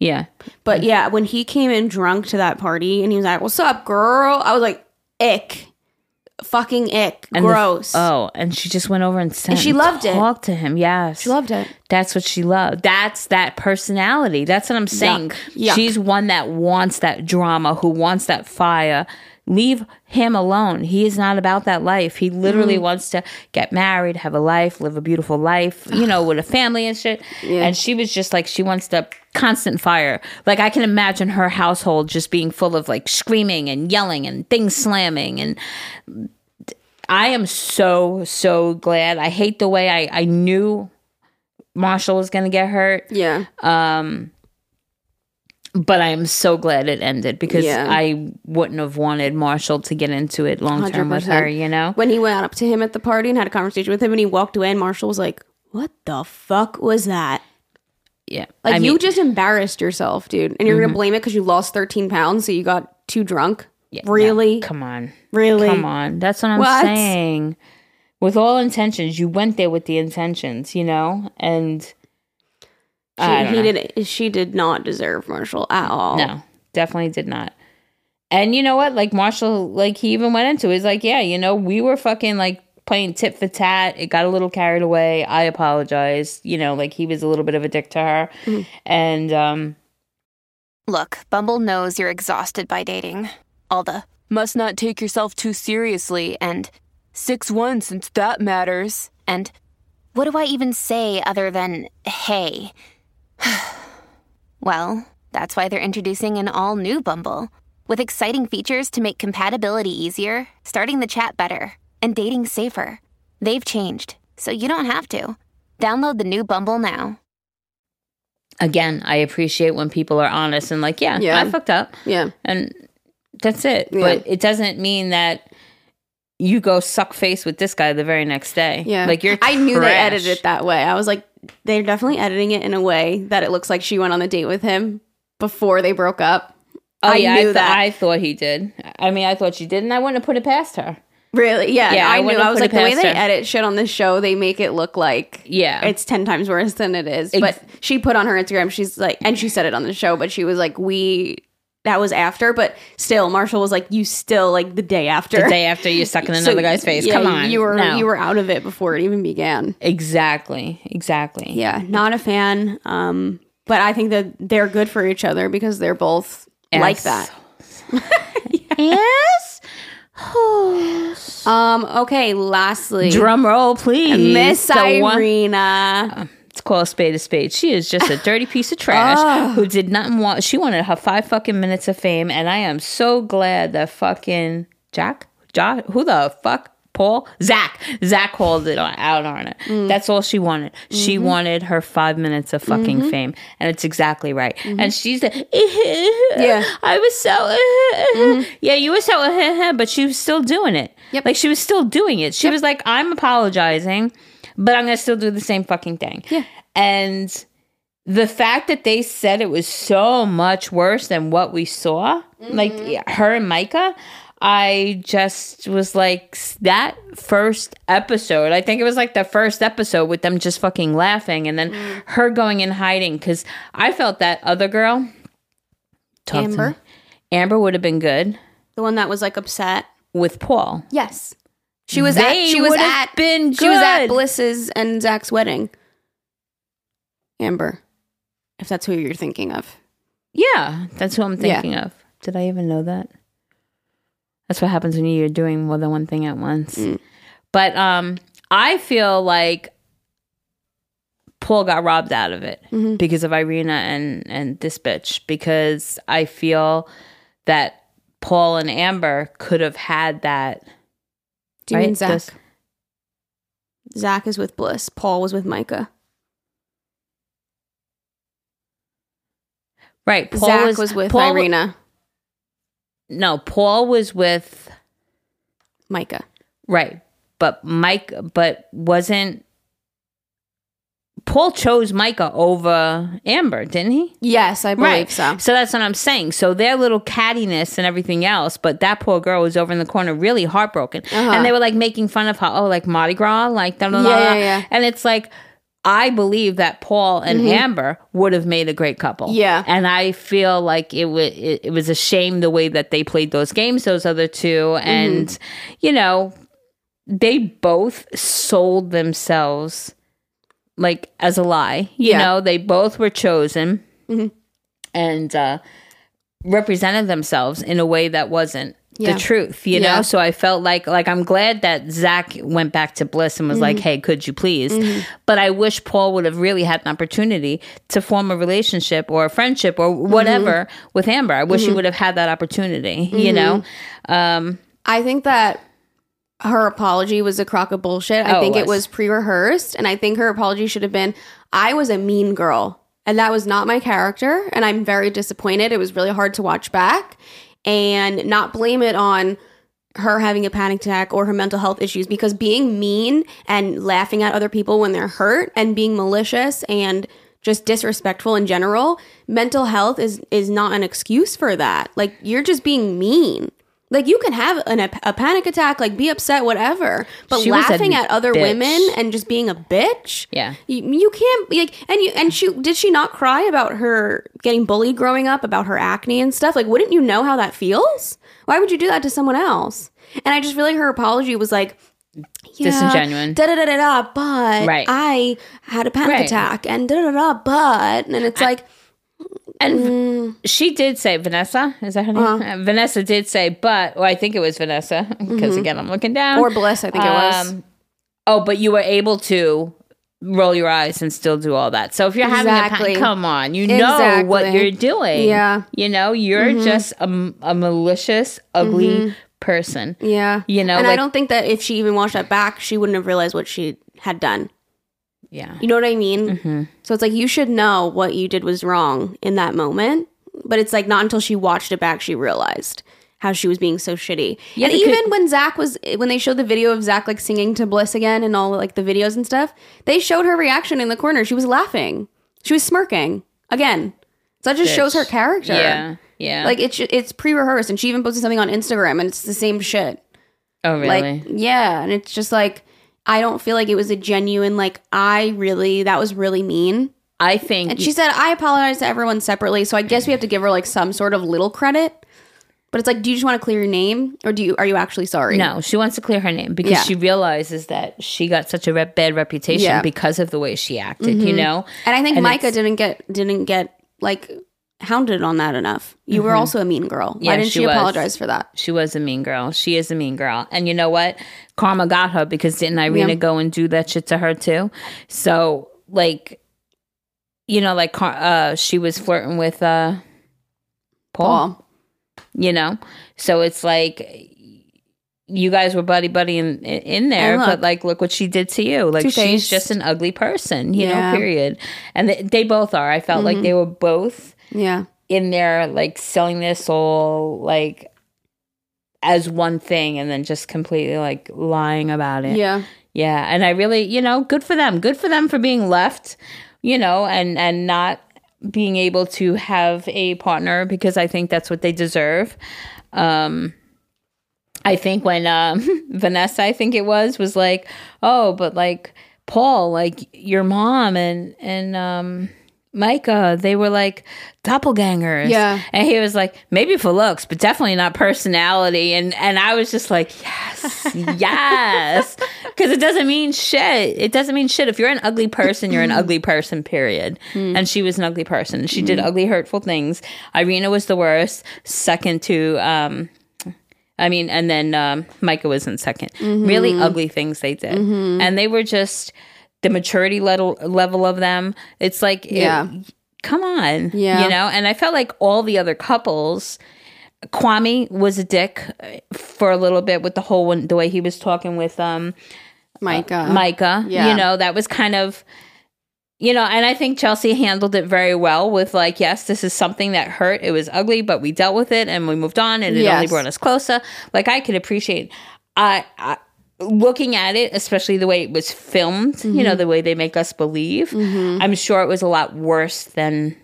Yeah. But yeah, when he came in drunk to that party and he was like, "What's up, girl?" I was like, "Ick, fucking ick, And the- gross." oh, and she just went over and she and loved it. Talked to him. Yes. she loved it. That's what she loved. That's that personality. That's what I'm saying. Yuck. Yuck. She's one that wants that drama, who wants that fire. Leave him alone. He is not about that life. He literally Mm-hmm. wants to get married, have a life, live a beautiful life, you know, with a family and shit. And she was just like, she wants the constant fire. Like, I can imagine her household just being full of like screaming and yelling and things slamming. And I am so, so glad. I hate the way I, I knew Marshall was going to get hurt. Yeah, Um, But I am so glad it ended because Yeah. I wouldn't have wanted Marshall to get into it long term with her, you know? when he went up to him at the party and had a conversation with him, and he walked away, and Marshall was like, "What the fuck was that?" Yeah. Like I you mean, Mm-hmm. just embarrassed yourself, dude, and you're gonna blame it because you lost 13 pounds, so you got too drunk. Yeah, no, really, come on. really, Come on. That's what I'm What? saying. With all intentions, you went there with the intentions, you know? And She, I don't he know. did. She did not deserve Marshall at all. No, definitely did not. And you know what? Like Marshall, like he even went into it. He's like, yeah, you know, we were fucking like playing tit for tat. It got a little carried away. I apologize. You know, like he was a little bit of a dick to her. And um Look, Bumble knows you're exhausted by dating. All the must not take yourself too seriously and 6 1 since that matters. And what do I even say other than hey? well, that's why they're introducing an all new Bumble with exciting features to make compatibility easier, starting the chat better, and dating safer. They've changed, so you don't have to. Download the new Bumble now. again, I appreciate when people are honest and like, yeah, Yeah. I fucked up. Yeah, And that's it. Yeah. But it doesn't mean that you go suck face with this guy the very next day. yeah. Like you're I knew they edited it that way. I was like, they're definitely editing it in a way that it looks like she went on the date with him before they broke up. Oh I yeah, I, knew th- that. I thought he did. I mean, I thought she did, and I wouldn't have put it past her. Really? Yeah. Yeah, I I knew. I was like, the way they her. edit shit on this show, they make it look like Yeah. it's ten times worse than it is. But she put on her Instagram, she's like, and she said it on the show, but she was like, we. That was after, but still, Marshall was like, "You still like the day after, The day after you suck in So, another guy's face. yeah, Come on, you were No. you were out of it before it even began." exactly, exactly. Yeah, not a fan. Um, but I think that they're good for each other because they're both like that. Yes. Um, okay, lastly, Drum roll, please. Miss Irina. Call a spade a spade. She is just a dirty piece of trash Ah. who did not want. She wanted her five fucking minutes of fame, and I am so glad that fucking Jack, Josh, who the fuck, Paul, Zack, Zack called it on- out on it. Mm. That's all she wanted. She Mm-hmm. wanted her five minutes of fucking fame, and it's exactly right. And she's like, Yeah. Mm-hmm. I was so, yeah, you were so, but she was still doing it. Yep. Like she was still doing it. She was like, I'm apologizing, but I'm gonna still do the same fucking thing. Yeah. And the fact that they said it was so much worse than what we saw, mm-hmm. like her and Micah, I just was like that first episode. I think it was like the first episode with them just fucking laughing and then mm. her going in hiding because I felt that other girl, Amber? Amber would have been good The one that was like upset. with Paul. Yes. She was They at she was at been she was at. Bliss's and Zack's wedding. Amber. If that's who you're thinking of. Yeah, that's who I'm Yeah. thinking of. Did I even know that? That's what happens when you're doing more than one thing at once. Mm. But um I feel like Paul got robbed out of it Mhm. because of Irina and and this bitch because I feel that Paul and Amber could have had that Do you mean Zack? this- Zack is with Bliss. Paul was with Micah. right. Paul Zack was, with Paul Irina. No, Paul was with Micah. right, but Mike, but wasn't Paul chose Micah over Amber, didn't he? Yes, I believe so. So that's what I'm saying. So their little cattiness and everything else, but that poor girl was over in the corner really heartbroken. And they were like making fun of her, oh, like Mardi Gras, like da, da, da, Yeah, yeah, yeah. And it's like, I believe that Paul and Amber would have made a great couple. Mm-hmm. Yeah. And I feel like it, wa it, it was a shame the way that they played those games, those other two. Mm-hmm. And, you know, they both sold themselves like as a lie. You Yeah. know, they both were chosen mm-hmm. and uh, represented themselves in a way that wasn't Yeah. the truth. You Yeah. know, so I felt like like I'm glad that Zack went back to Bliss and was like, mm-hmm. "Hey, could you please?" Mm-hmm. But I wish Paul would have really had an opportunity to form a relationship or a friendship or whatever with Amber. I wish he would have had that opportunity. You know. Um, I think that her apology was a crock of bullshit. I Oh, it think it was. was pre rehearsed. And I think her apology should have been I was a mean girl. And that was not my character. And I'm very disappointed. It was really hard to watch back and not blame it on her having a panic attack or her mental health issues because being mean and laughing at other people when they're hurt and being malicious and just disrespectful in general mental health is is not an excuse for that like you're just being mean like you can have an, a panic attack like be upset whatever but She laughing at other bitch. women and just being a bitch Yeah. you, you can't like and you and she did she not cry about her getting bullied growing up about her acne and stuff like wouldn't you know how that feels why would you do that to someone else and i just feel like her apology was like yeah, Disingenuine. Da da da da da. But Right. I had a panic Right. attack, and da da da. But and it's like, And she did say Vanessa. Is that her name? Uh-huh. Uh, Vanessa did say, but well, I think it was Vanessa because again I'm looking down. Mm-hmm. or bliss. I think it was. Um, oh, but you were able to roll your eyes and still do all that. So if you're having a Exactly. come on, you know what you're doing. Yeah. Mm-hmm. you know you're just a, a malicious, ugly person. yeah, you know, and I don't think that if she even watched that back, she wouldn't have realized what she had done. Yeah, You know what I mean? Mm-hmm. So it's like you should know what you did was wrong in that moment, but it's like not until she watched it back she realized how she was being so shitty. Yeah, and even when Zack was when they showed the video of Zack like singing to Bliss again and all like the videos and stuff, they showed her reaction in the corner. She was laughing. She was smirking again. So that just shows her character. yeah, yeah. Like it's it's pre-rehearsed, and she even posted something on Instagram, and it's the same shit. oh really? Like, yeah, and it's just like I don't feel like it was a genuine like I really that was really mean. I think And she said I apologize to everyone separately, so I guess we have to give her like some sort of little credit. But it's like, do you just want to clear your name, or do you are you actually sorry? No, she wants to clear her name because Yeah. she realizes that she got such a rep- bad reputation Yeah. Mm-hmm. because of the way she acted. You know, And I think And Micah didn't get didn't get like hounded on that enough. You were also a mean girl. Why Mm-hmm. Didn't she she, apologize for that? she was a mean girl. She is a mean girl, and you know what? Karma got her because didn't Irina Yeah. go and do that shit to her too? So like, you know, like uh, she was flirting with uh, Paul. Paul. You know, so it's like. You guys were buddy buddy in in there, look. but like, look what she did to you. Like, she's just an ugly person, you Yeah. Mm-hmm. know. Period. And they, they both are. I felt like they were both Yeah. in there like selling their soul like as one thing and then just completely like lying about it. Yeah. Yeah, and I really, you know, good for them. Good for them for being left, you know, and and not being able to have a partner because I think that's what they deserve. Um I think when um Vanessa, I think it was, was like, "Oh, but like Paul, like your mom and and um Micah, they were like doppelgangers. Yeah. And he was like, maybe for looks, but definitely not personality. And and I was just like, yes, yes. Because it doesn't mean shit. It doesn't mean shit. If you're an ugly person, you're an mm-hmm. ugly person, period. Mm-hmm. And she was an ugly person. She did mm-hmm. ugly, hurtful things. Irina was the worst. Second to um I mean, and then um, Micah was in 2nd Really ugly things they did, and they were just the maturity level level of them. It's like, it- Yeah. come on, Yeah. you know. And I felt like all the other couples, Kwame was a dick uh, for a little bit with the whole one, the way he was talking with um Micah. Micah. yeah. You know, that was kind of, you know, and I think Chelsea handled it very well with like, yes, this is something that hurt. It was ugly, but we dealt with it and we moved on and it only brought us closer. Like I could appreciate I, I looking at it, especially the way it was filmed, you Mm-hmm. know, the way they make us believe, I'm sure it was a lot worse than.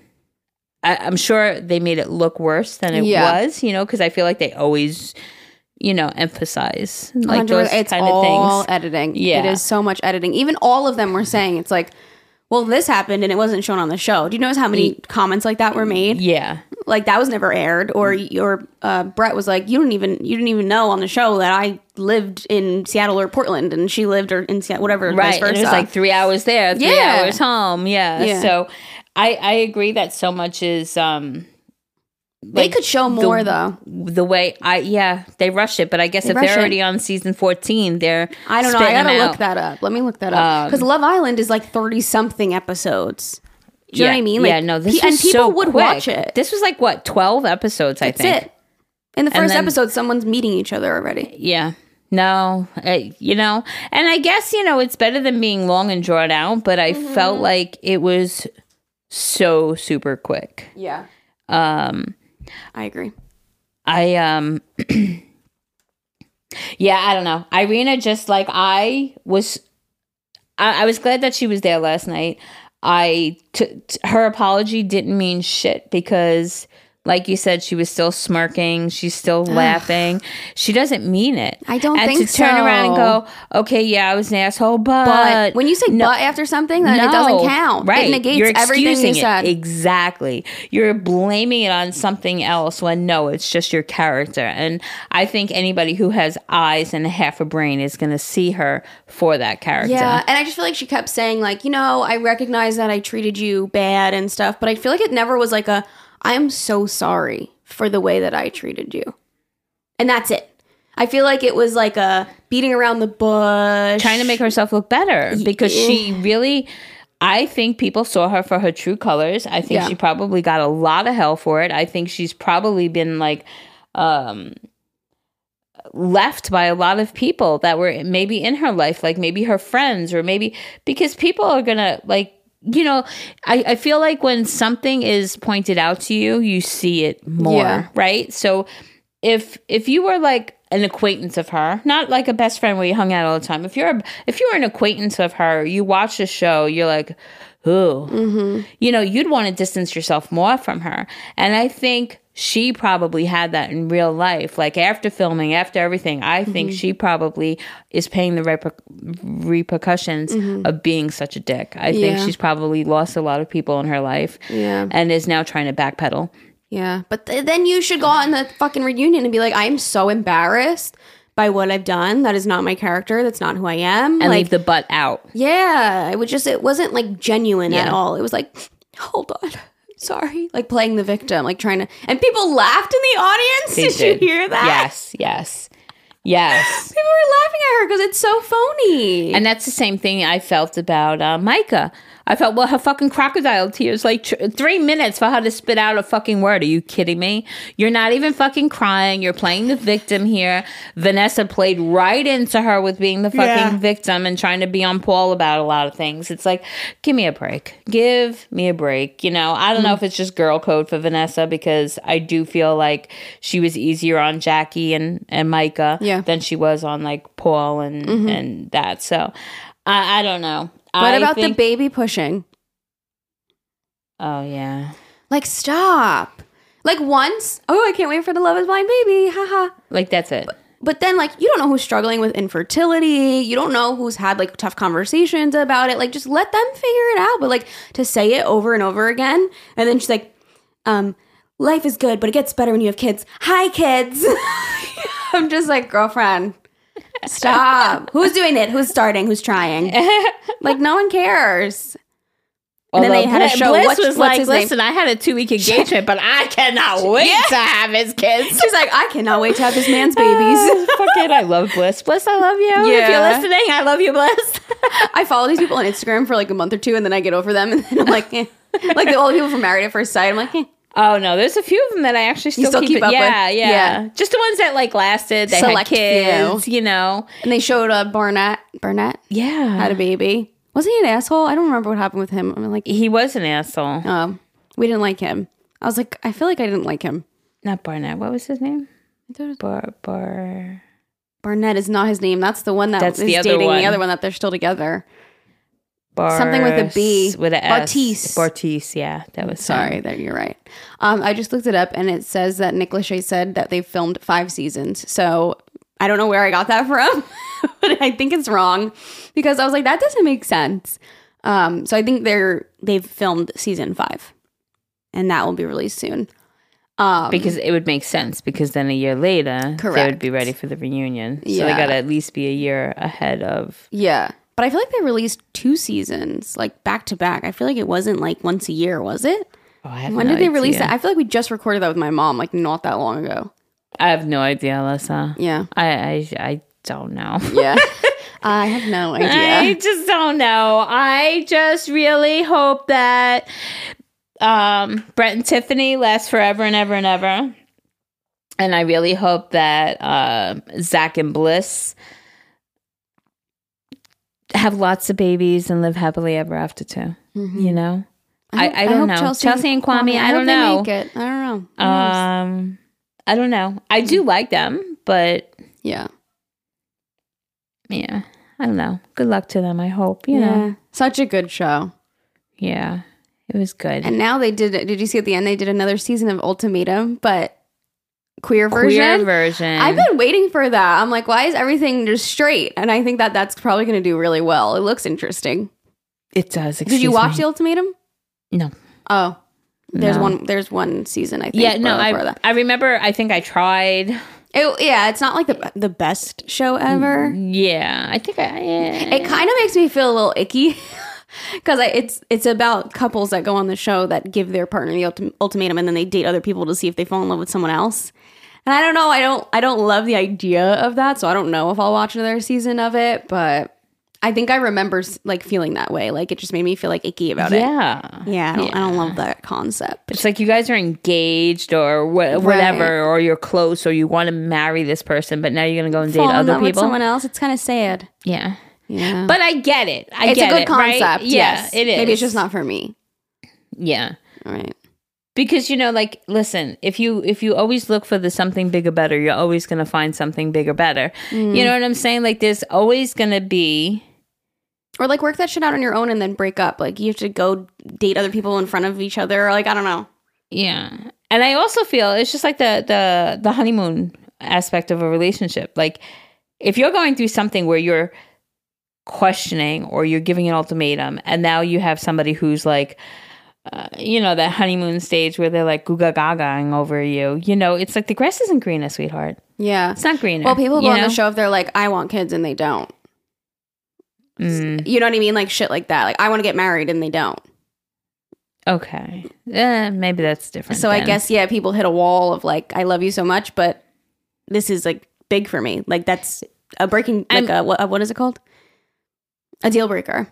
I, I'm sure they made it look worse than it Yeah. was, you know, because I feel like they always, you know, emphasize like those it's kind of all things. editing. Yeah. It is so much editing. Even all of them were saying it's like, well, this happened and it wasn't shown on the show. Do you notice how many comments like that were made? yeah, Like that was never aired. Or or uh, Brett was like, you don't even you didn't even know on the show that I lived in Seattle or Portland and she lived or in Seattle, whatever. right. And it was like three hours there, three Yeah. hours home. Yeah. Yeah. So I I agree that so much is um they like, could show the- more though. the way I yeah they rushed it, but I guess if they're it. already on season fourteen, they're I don't know. I gotta look that up. Let me look that up Um, because Love Island is like thirty something episodes. Do you know what I mean? Like, yeah, no, this pe- and people so would quick. watch it. This was like what twelve episodes, I That's think. it. In the first then- episode, someone's meeting each other already. Yeah. No, uh, you know, and I guess you know it's better than being long and drawn out, but I Mm-hmm. felt like it was so super quick. Yeah, Um, I agree. I um yeah, I don't know. Irina just like I was I, I was glad that she was there last night. I t- t- her apology didn't mean shit because like you said she was still smirking, she's still laughing. She doesn't mean it. I don't and think to turn around and go, "Okay, yeah, I was an asshole, but, But when you say no- "but" after something, then it doesn't count. Right. It negates You're everything you excusing it. Exactly. You're blaming it on something else when no, it's just your character. And I think anybody who has eyes and half a brain is going to see her for that character. Yeah, and I just feel like she kept saying like, you know, I recognize that I treated you bad and stuff, but I feel like it never was like a I am so sorry for the way that I treated you. And that's it. I feel like it was like a beating around the bush. Trying to make herself look better because she really. I think people saw her for her true colors. I think Yeah. she probably got a lot of hell for it. I think she's probably been like um left by a lot of people that were maybe in her life, like maybe her friends or maybe because people are gonna like you know, I, I feel like when something is pointed out to you, you see it more, Yeah. right? So if if you were like an acquaintance of her, not like a best friend where you hung out all the time. If you're a, if you're an acquaintance of her, you watch the show, you're like, ooh, mm-hmm. you know, you'd want to distance yourself more from her. And I think she probably had that in real life. Like after filming, after everything, I think mm-hmm. she probably is paying the reper- repercussions mm-hmm. of being such a dick. I think she's probably lost a lot of people in her life Yeah. and is now trying to backpedal. Yeah, but th- then you should go on the fucking reunion and be like, I am so embarrassed by what I've done. That is not my character. That's not who I am. And like, leave the butt out. yeah, it was just, it wasn't like genuine at all. It was like, hold on, sorry, like playing the victim, like trying to, and people laughed in the audience. They Did, did. you hear that? Yes, yes, yes. People were laughing at her because it's so phony. And that's the same thing I felt about uh, Micah. I felt, well, her fucking crocodile tears, like tr- three minutes for her to spit out a fucking word. Are you kidding me? You're not even fucking crying. You're playing the victim here. Vanessa played right into her with being the fucking Yeah. victim and trying to be on Paul about a lot of things. It's like, give me a break. Give me a break. You know, I don't Mm. know if it's just girl code for Vanessa because I do feel like she was easier on Jackie and, and Micah Yeah. Mm-hmm. than she was on like Paul and, and that. So I, I don't know. What I about the baby pushing? Oh yeah, Like, stop. Like, once, oh, I can't wait for the Love is Blind baby. Haha. like that's it. But then, like, you don't know who's struggling with infertility. You don't know who's had like tough conversations about it. Like, just let them figure it out. But like to say it over and over again, and then she's like, um, life is good, but it gets better when you have kids. Hi, kids. I'm just like, girlfriend, stop. who's doing it? Who's starting? Who's trying? like, no one cares. And then they had a show. Bliss What's- was what's like, his name? "Listen, I had a two week engagement, but I cannot wait to have his kids." She's like, I cannot wait to have this man's babies. Fuck it, I love Bliss. Bliss, I love you. If Yeah. you're listening, I love you, Bliss. I follow these people on Instagram for like a month or two, and then I get over them, and then I'm like, eh. like the, the people from Married at First Sight. I'm like, eh. Oh no, there's a few of them that I actually still, still keep, keep up with? yeah, yeah, Yeah. Just the ones that like lasted. They Select had kids, you know. and they showed uh, Barnett. Barnett Yeah, had a baby. Wasn't he an asshole? I don't remember what happened with him. I mean, like, he was an asshole. um, we didn't like him. I was like, I feel like I didn't like him. Not Barnett. What was his name? I thought it was- Bar Bar. Barnett is not his name. That's the one that That's is the dating one. the other one that they're still together. Bar- Something with a B. With a S. Bartiz. Bartiz, yeah. That was Sorry, that you're right. Um, I just looked it up and it says that Nick Lachey said that they've filmed five seasons. So I don't know where I got that from, but I think it's wrong because I was like, that doesn't make sense. Um, so I think they're they've filmed season five, and that will be released soon. Um, because it would make sense because then a year later correct. they would be ready for the reunion. So Yeah. they got to at least be a year ahead of. yeah, but I feel like they released two seasons like back to back. I feel like it wasn't like once a year, was it? Oh, I have When no did they release idea. that? I feel like we just recorded that with my mom like not that long ago. I have no idea, Alyssa. Yeah, I I, I don't know. yeah. I have no idea. I just don't know. I just really hope that um, Brett and Tiffany last forever and ever and ever. And I really hope that uh, Zack and Bliss have lots of babies and live happily ever after too. You know? I, hope- I, don't hope know. Chelsea, and Kwame, I, hope don't know. Make it. I don't know. Um, I don't know. I do like them, but yeah, yeah, I don't know. Good luck to them. I hope you know. Such a good show. Yeah, it was good. And now they did. Did you see at the end? They did another season of Ultimatum, but queer version. Queer version. I've been waiting for that. I'm like, why is everything just straight? And I think that that's probably going to do really well. It looks interesting. It does. did you watch me. the Ultimatum? No. Oh, there's No. one. There's one season. I think. Yeah, no. before I that. I remember. I think I tried. It, yeah, it's not like the the best show ever. Yeah, I think I. Yeah. It kind of makes me feel a little icky because it's it's about couples that go on the show that give their partner the ultim- ultimatum and then they date other people to see if they fall in love with someone else. And I don't know, I don't I don't love the idea of that, so I don't know if I'll watch another season of it, but I think I remember like feeling that way. Like it just made me feel like icky about it. yeah. Yeah, I don't, I don't love that concept. It's like you guys are engaged or wha- whatever, or you're close, or you want to marry this person, but now you're gonna go and date Fall in other love with people. someone else, it's kind of sad. Yeah, Yeah. but I get it. I it's a get good it, right? concept. Yeah, yes. it is. Maybe it's just not for me. Yeah. All right. Because you know like listen if you if you always look for the something bigger better you're always going to find something bigger better Mm. you know what i'm saying like there's always going to be Or like work that shit out on your own and then break up. Like you have to go date other people in front of each other. Like I don't know. yeah and i also feel it's just like the the the honeymoon aspect of a relationship like if you're going through something where you're questioning or you're giving an ultimatum and now you have somebody who's like uh, you know that honeymoon stage where they're like googa gagaing over you you know it's like the grass isn't greener sweetheart Yeah. it's not greener Well, people go on know? the show if they're like, I want kids and they don't. Mm. You know what I mean? Like shit like that. Like I want to get married and they don't. Okay. Eh, maybe that's different. So I guess yeah, people hit a wall of like, I love you so much, but this is like big for me. Like that's a breaking. Like a, what, what is it called? A deal breaker.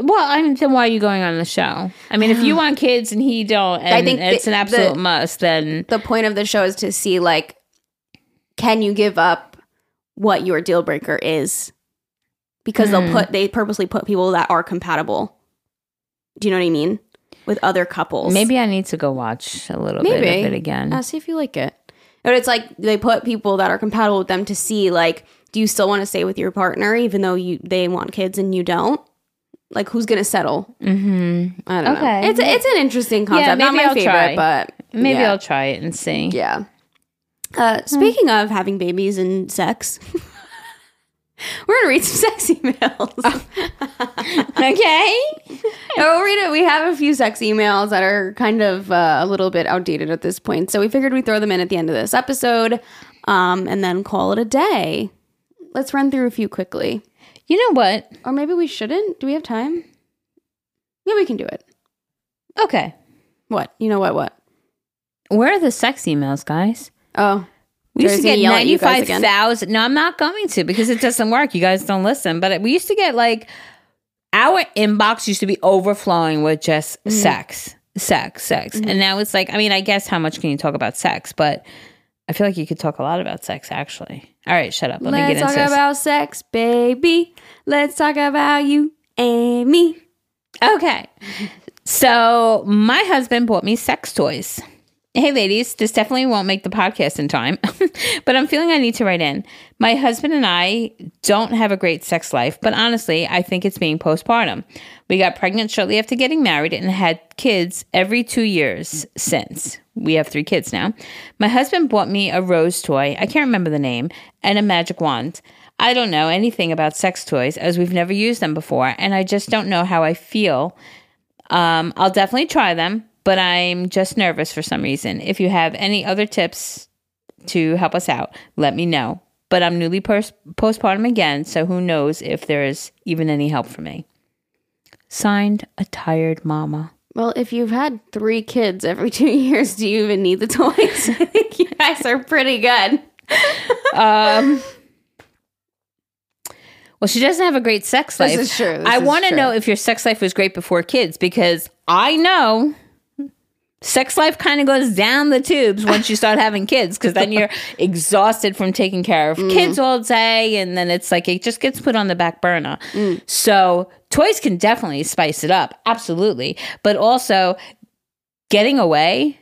Well, I mean, then why are you going on the show? I mean, if you want kids and he don't, and I think it's the- an absolute the- must, then The point of the show is to see like, can you give up what your deal breaker is? Because they'll Hmm. put they purposely put people that are compatible. Do you know what I mean? With other couples. maybe I need to go watch a little bit Maybe. of it again. Uh, see if you like it. But it's like they put people that are compatible with them to see like, do you still want to stay with your partner even though you they want kids and you don't? Like who's gonna settle? mm-hmm. I don't Okay. know. It's it's an interesting concept. Not maybe my I'll favorite, try. but Maybe yeah. I'll try it and see. yeah. Uh, speaking of having babies and sex, we're gonna read some sex emails. Okay. No, we'll read it. We have a few sex emails that are kind of uh, a little bit outdated at this point, so we figured we'd throw them in at the end of this episode, um, and then call it a day. Let's run through a few quickly, You know what? or maybe we shouldn't. Do we have time? Yeah, we can do it. Okay. What? You know what? What? Where are the sex emails, guys? Oh, We used to get yell at you guys ninety-five again. No, I'm not going to because it doesn't work. You guys don't listen. But we used to get like our inbox used to be overflowing with just Mm-hmm. sex, sex, sex, and now it's like I mean, I guess how much can you talk about sex? But I feel like you could talk a lot about sex. Actually, all right, shut up. Let me get into it. let's talk this. about sex, baby. Let's talk about you and me. Okay. So my husband bought me sex toys. Hey, ladies, this definitely won't make the podcast in time, but I'm feeling I need to write in. My husband and I don't have a great sex life, but honestly, I think it's being postpartum. We got pregnant shortly after getting married and had kids every two years since. We have three kids now. My husband bought me a rose toy, I can't remember the name, and a magic wand. I don't know anything about sex toys as we've never used them before, and I just don't know how I feel. Um, I'll definitely try them, but I'm just nervous for some reason. If you have any other tips to help us out, let me know. But I'm newly pers- postpartum again, so who knows if there is even any help for me. Signed, a tired mama. Well, if you've had three kids every two years, do you even need the toys? I think you guys are pretty good. Um, well, she doesn't have a great sex life. This is true. This I want to know if your sex life was great before kids because I know sex life kind of goes down the tubes once you start having kids because then you're exhausted from taking care of Mm. kids all day and then it's like it just gets put on the back burner. Mm. So, toys can definitely spice it up. Absolutely. But also getting away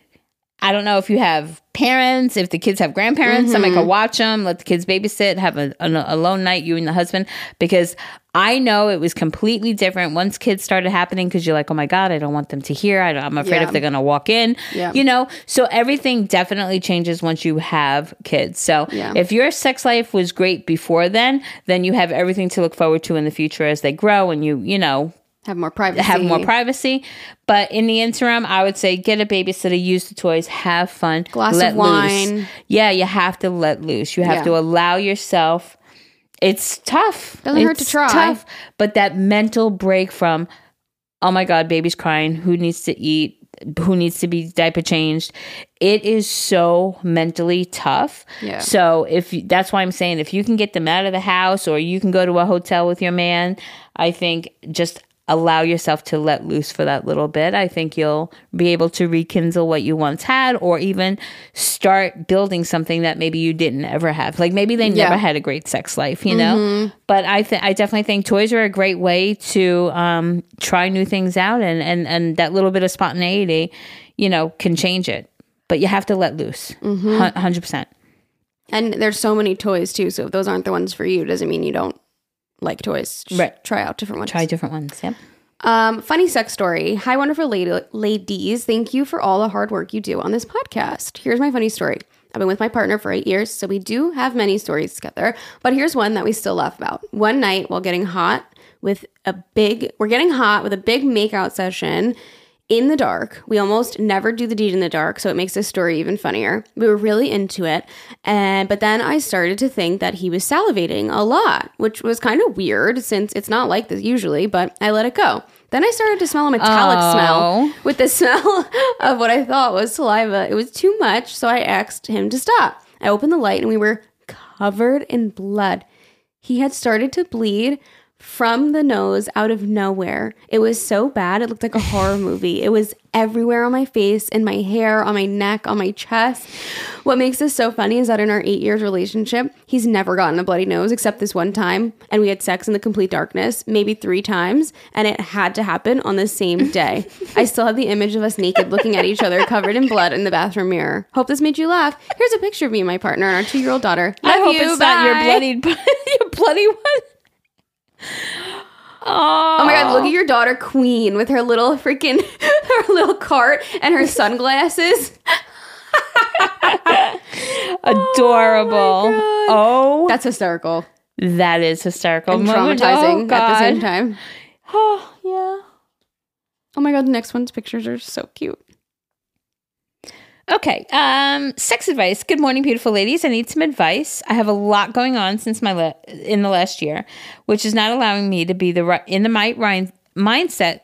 I don't know if you have parents, if the kids have grandparents, somebody Mm-hmm. can watch them, let the kids babysit, have a, an alone night, you and the husband. Because I know it was completely different once kids started happening because you're like, oh my God, I don't want them to hear. I don't, I'm afraid Yeah. if they're going to walk in, Yeah. you know? So everything definitely changes once you have kids. So Yeah. if your sex life was great before then, then you have everything to look forward to in the future as they grow and you, you know, Have more privacy. have more privacy. But in the interim, I would say get a babysitter, use the toys, have fun, Glass of wine. Loose. Yeah, you have to let loose. You have Yeah. to allow yourself. It's tough. Doesn't hurt to It's Tough, but that mental break from, oh my god, baby's crying. Who needs to eat? Who needs to be diaper changed? It is so mentally tough. Yeah. So if that's why I'm saying if you can get them out of the house or you can go to a hotel with your man, I think just allow yourself to let loose for that little bit. I think you'll be able to rekindle what you once had or even start building something that maybe you didn't ever have. Like maybe they Yeah. Mm-hmm. never had a great sex life, you know? But I th- I definitely think toys are a great way to um, try new things out and, and and that little bit of spontaneity, you know, can change it. But you have to let loose. Mm-hmm. 100%. And there's so many toys too. So if those aren't the ones for you, doesn't mean you don't like toys. Just Right. Try out different ones. Try different ones. Yep. Um, funny sex story. Hi, wonderful lady- ladies. Thank you for all the hard work you do on this podcast. Here's my funny story. I've been with my partner for eight years, so we do have many stories together. But here's one that we still laugh about. One night while getting hot with a big, we're getting hot with a big makeout session in the dark. We almost never do the deed in the dark, so it makes this story even funnier. We were really into it, and but then I started to think that he was salivating a lot, which was kind of weird since it's not like this usually. But I let it go. Then I started to smell a metallic Oh. smell with the smell of what I thought was saliva. It was too much, so I asked him to stop. I opened the light, and we were covered in blood. He had started to bleed from the nose out of nowhere. It was so bad, it looked like a horror movie. It was everywhere on my face, in my hair, on my neck, on my chest. What makes this so funny is that in our eight years relationship, he's never gotten a bloody nose except this one time. And we had sex in the complete darkness, maybe three times, and it had to happen on the same day. I still have the image of us naked looking at each other, covered in blood in the bathroom mirror. Hope this made you laugh. Here's a picture of me and my partner and our two year old daughter. I hope you, it's not your bloody, your bloody one. Oh my god, look at your daughter Queen with her little freaking her little cart and her sunglasses. Adorable. Oh, oh, That's hysterical that is hysterical. and traumatizing oh, at the same time. Oh, yeah. Oh my god, the next one's pictures are so cute. Okay. Um, sex advice. Good morning, beautiful ladies. I need some advice. I have a lot going on since my la- in the last year, which is not allowing me to be the right in the right mindset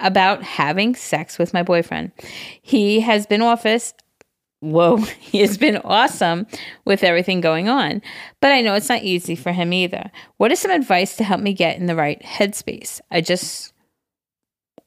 about having sex with my boyfriend. He has been office. Whoa, he has been awesome with everything going on, but I know it's not easy for him either. What is some advice to help me get in the right headspace? I just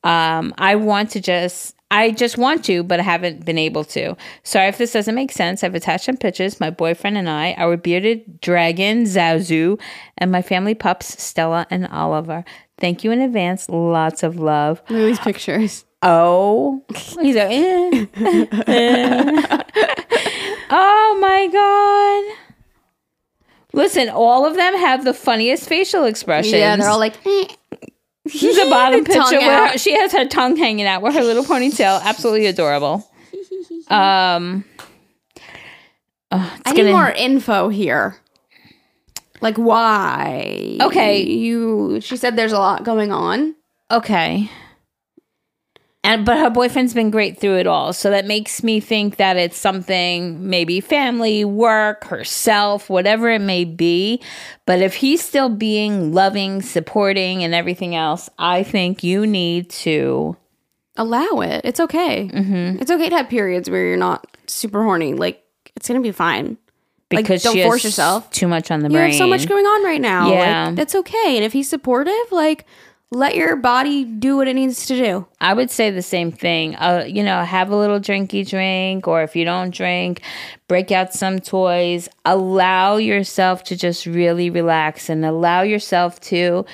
um, I want to just, I just want to, but I haven't been able to. Sorry if this doesn't make sense. I've attached some pictures. My boyfriend and I, our bearded dragon, Zazu, and my family pups, Stella and Oliver. Thank you in advance. Lots of love. Look at these pictures. oh. He's like, eh, eh. oh my god. Listen, all of them have the funniest facial expressions. Yeah, they're all like, eh. the bottom picture where out. she has her tongue hanging out with her little ponytail. Absolutely adorable. Um, oh, I gonna- need more info here. Like why? Okay. You she said there's a lot going on. Okay. And but her boyfriend's been great through it all. So that makes me think that it's something maybe family, work, herself, whatever it may be. But if he's still being loving, supporting and everything else, I think you need to Allow it. It's okay. Mm-hmm. It's okay to have periods where you're not super horny. Like it's gonna be fine. Like, don't force yourself. too much on the You brain. have so much going on right now. Yeah. Like, that's okay. And if he's supportive, like let your body do what it needs to do. I would say the same thing. Uh, you know, have a little drinky drink, or if you don't drink, break out some toys. Allow yourself to just really relax and allow yourself to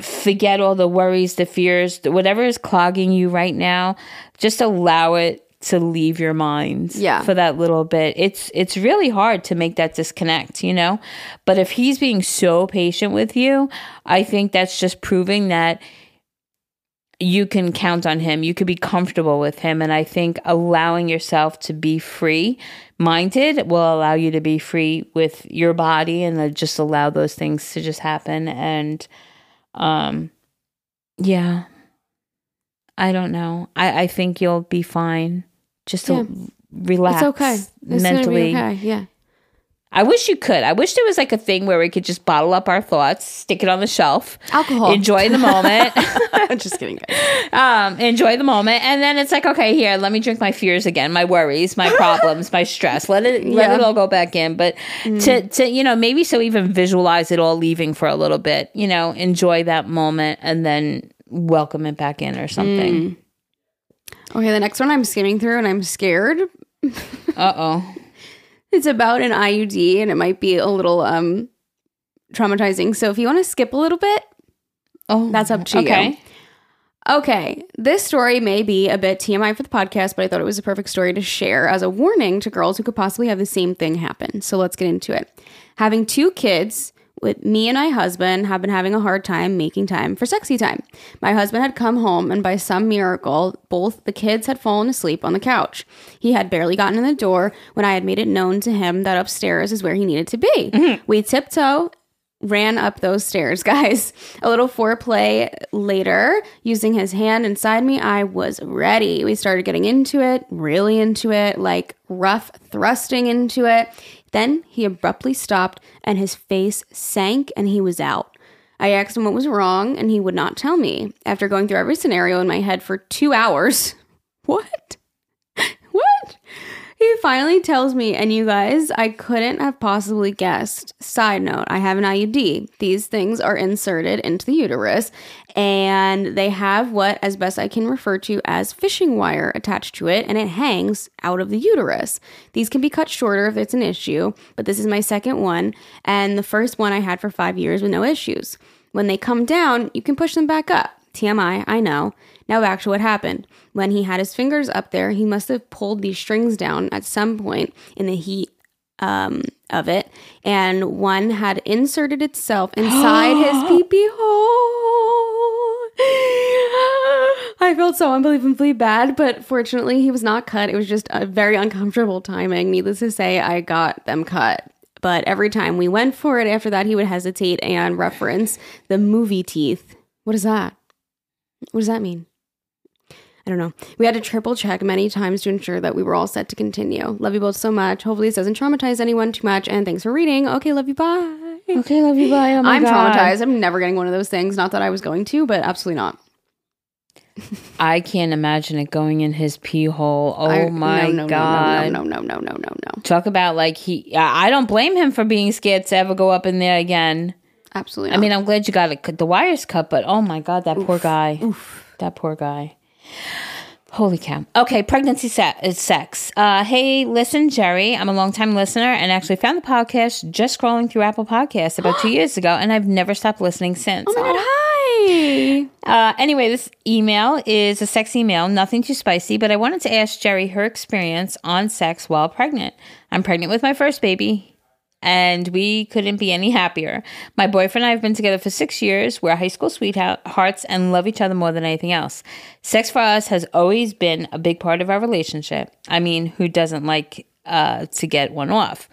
forget all the worries, the fears, whatever is clogging you right now. Just allow it to leave your mind Yeah. for that little bit. It's it's really hard to make that disconnect, you know? But if he's being so patient with you, I think that's just proving that you can count on him. You could be comfortable with him. And I think allowing yourself to be free minded will allow you to be free with your body and just allow those things to just happen. And, um, yeah, I don't know. I, I think you'll be fine. Just to relax. It's okay. It's mentally. okay. Yeah. I wish you could. I wish there was like a thing where we could just bottle up our thoughts, stick it on the shelf, Alcohol. enjoy the moment. I'm Just kidding, guys. um, enjoy the moment, and then it's like, okay, here, let me drink my fears again, my worries, my problems, my stress. Let it, let Yeah. Mm. it all go back in. But to, to, you know, maybe so even visualize it all leaving for a little bit. You know, enjoy that moment, and then welcome it back in or something. Mm. Okay, the next one I'm skimming through and I'm scared. Uh oh. It's about an IUD and it might be a little um traumatizing. So if you want to skip a little bit, Oh, That's up to okay. you. Okay, this story may be a bit TMI for the podcast, but I thought it was a perfect story to share as a warning to girls who could possibly have the same thing happen. So let's get into it. Having two kids with me and my husband have been having a hard time making time for sexy time. My husband had come home, and by some miracle, both the kids had fallen asleep on the couch. He had barely gotten in the door when I had made it known to him that upstairs is where he needed to be. Mm-hmm. We tiptoe ran up those stairs, guys. A little foreplay later, using his hand inside me, I was ready. We started getting into it, really into it, like rough thrusting into it. Then he abruptly stopped and his face sank and he was out. I asked him what was wrong and he would not tell me. After going through every scenario in my head for two hours, what? what? He finally tells me, and you guys, I couldn't have possibly guessed. Side note, I have an IUD. These things are inserted into the uterus, and they have what, as best I can refer to as fishing wire attached to it, and it hangs out of the uterus. These can be cut shorter if it's an issue, but this is my second one, and the first one I had for five years with no issues. When they come down, you can push them back up. TMI, I know. Now back to what happened. When he had his fingers up there, he must have pulled these strings down at some point in the heat um, of it, and one had inserted itself inside his pee pee hole. I felt so unbelievably bad, but fortunately, he was not cut. It was just a very uncomfortable timing. Needless to say, I got them cut. But every time we went for it after that, he would hesitate and reference the movie teeth. What is that? What does that mean? I don't know. We had to triple check many times to ensure that we were all set to continue. Love you both so much. Hopefully, this doesn't traumatize anyone too much. And thanks for reading. Okay, love you. Bye. Okay, love you. Bye. Oh my I'm God. traumatized. I'm never getting one of those things. Not that I was going to, but absolutely not. I can't imagine it going in his pee hole. Oh I- my no, no, god! No, no, no, no, no, no, no. Talk about like he. I I don't blame him for being scared to ever go up in there again. Absolutely. I mean, I'm glad you got it. cut- The wires cut, but oh my god, that poor guy. That poor guy. Holy cow. Okay, pregnancy se- is sex. Uh, hey, listen, Jerry. I'm a longtime listener and actually found the podcast just scrolling through Apple Podcasts about two years ago, and I've never stopped listening since. oh my god, hi. Uh, anyway, this email is a sex email, nothing too spicy, but I wanted to ask Jerry her experience on sex while pregnant. I'm pregnant with my first baby and we couldn't be any happier. My boyfriend and I have been together for six years. We're high school sweethearts and love each other more than anything else. Sex for us has always been a big part of our relationship. I mean, who doesn't like uh, to get one off.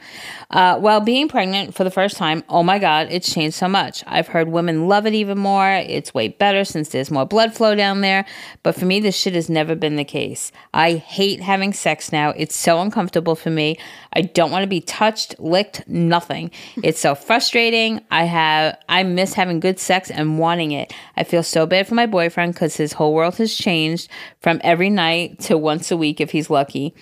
Uh, while being pregnant for the first time, oh my God, it's changed so much. I've heard women love it even more. It's way better since there's more blood flow down there. But for me, this shit has never been the case. I hate having sex now. It's so uncomfortable for me. I don't want to be touched, licked, nothing. It's so frustrating. I have, I miss having good sex and wanting it. I feel so bad for my boyfriend because his whole world has changed from every night to once a week if he's lucky.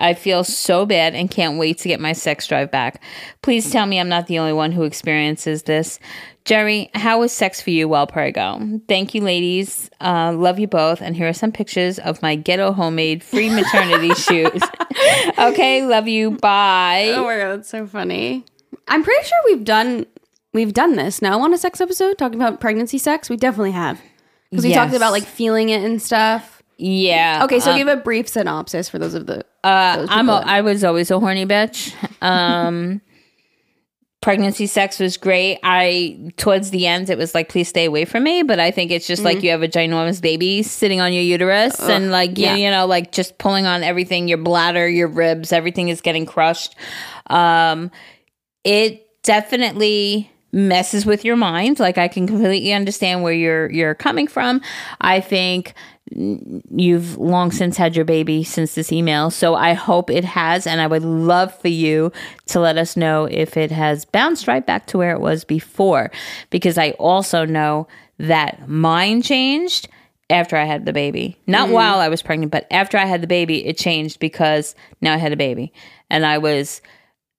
I feel so bad and can't wait to get my sex drive back. Please tell me I'm not the only one who experiences this. Jerry, how was sex for you while prego? Thank you, ladies. Uh, love you both. And here are some pictures of my ghetto homemade free maternity shoes. okay, love you. Bye. Oh my god, that's so funny. I'm pretty sure we've done we've done this now on a sex episode talking about pregnancy sex. We definitely have because we talked about like feeling it and stuff. Yeah. Okay, so um, give a brief synopsis for those of the. Uh, those I'm a, I was always a horny bitch. Um, pregnancy sex was great. I towards the end it was like please stay away from me, but I think it's just Mm-hmm. like you have a ginormous baby sitting on your uterus and like yeah. you, you know like just pulling on everything, your bladder, your ribs, everything is getting crushed. Um, it definitely messes with your mind like i can completely understand where you're you're coming from i think you've long since had your baby since this email. So i hope it has and i would love for you to let us know if it has bounced right back to where it was before. Because i also know that mine changed after i had the baby. Not mm-hmm. while i was pregnant but after i had the baby it changed because now i had a baby. And i was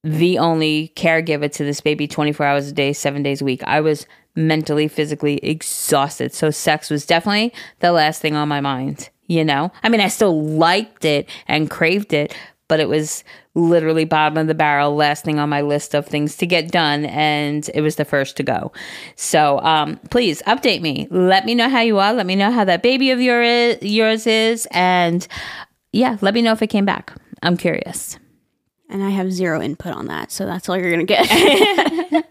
the only caregiver to this baby 24 hours a day, seven days a week. I was mentally, physically exhausted. So, sex was definitely the last thing on my mind, you know? I mean, I still liked it and craved it, but it was literally bottom of the barrel, last thing on my list of things to get done. And it was the first to go. So, um, please update me. Let me know how you are. Let me know how that baby of your, yours is. And yeah, let me know if it came back. I'm curious. And I have zero input on that, so that's all you're gonna get.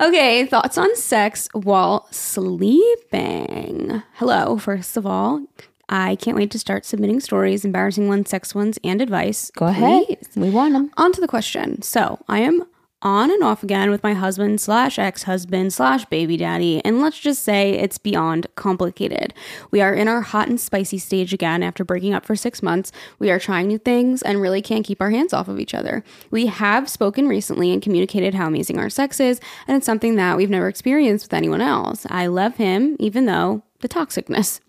okay, thoughts on sex while sleeping. Hello, first of all. I can't wait to start submitting stories, embarrassing ones, sex ones, and advice. Go ahead. Please. We want them. On to the question. So I am on and off again with my husband slash ex husband slash baby daddy, and let's just say it's beyond complicated. We are in our hot and spicy stage again after breaking up for six months. We are trying new things and really can't keep our hands off of each other. We have spoken recently and communicated how amazing our sex is, and it's something that we've never experienced with anyone else. I love him, even though the toxicness.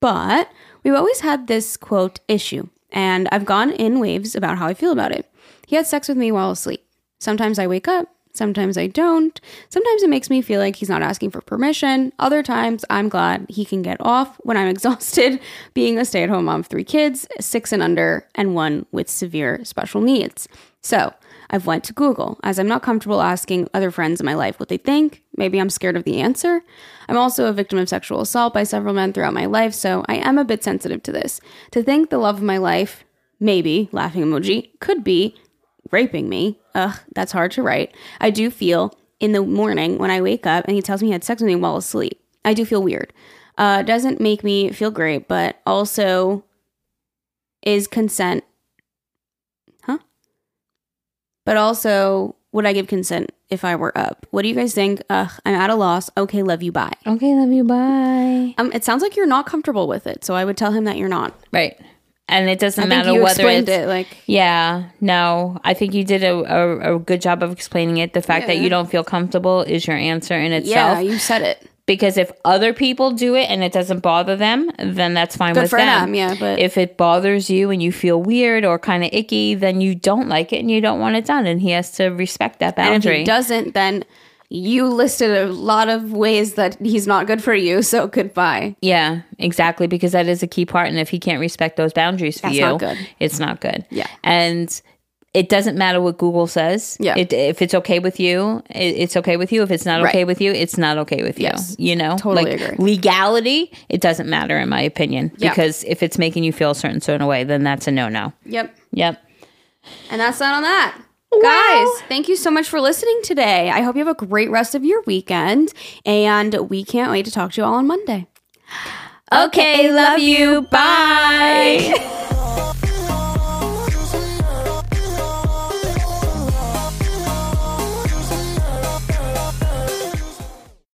But we've always had this quote issue, and I've gone in waves about how I feel about it. He had sex with me while asleep. Sometimes I wake up, sometimes I don't. Sometimes it makes me feel like he's not asking for permission. Other times I'm glad he can get off when I'm exhausted being a stay at home mom of three kids, six and under, and one with severe special needs. So I've went to Google as I'm not comfortable asking other friends in my life what they think. Maybe I'm scared of the answer. I'm also a victim of sexual assault by several men throughout my life, so I am a bit sensitive to this. To think the love of my life, maybe, laughing emoji, could be raping me. Ugh, that's hard to write. I do feel in the morning when I wake up and he tells me he had sex with me while asleep. I do feel weird. Uh, doesn't make me feel great, but also is consent. Huh? But also, would I give consent if I were up? What do you guys think? Ugh, I'm at a loss. Okay, love you. Bye. Okay, love you. Bye. Um, it sounds like you're not comfortable with it, so I would tell him that you're not. Right. And it doesn't I think matter you whether explained it's it like yeah, no. I think you did a, a, a good job of explaining it. The fact that you don't feel comfortable is your answer in itself yeah, you said it. because if other people do it and it doesn't bother them, then that's fine Good with for them. them, yeah, but- if it bothers you and you feel weird or kind of icky, then you don't like it and you don't want it done, and he has to respect that And if boundary. he doesn't, then you listed a lot of ways that he's not good for you. So goodbye. Yeah, exactly. Because that is a key part. And if he can't respect those boundaries for That's you, not good. it's not good. Yeah. And it doesn't matter what Google says. Yeah. It, if it's okay with you, it, it's okay with you. If it's not Right. okay with you, it's not okay with you. Yes. You know, Totally like agree. legality, it doesn't matter in my opinion. Yeah. Because if it's making you feel a certain of way, then that's a no no. Yep. Yep. And that's that on that. Guys, thank you so much for listening today. I hope you have a great rest of your weekend. And we can't wait to talk to you all on Monday. Okay, love you. Bye.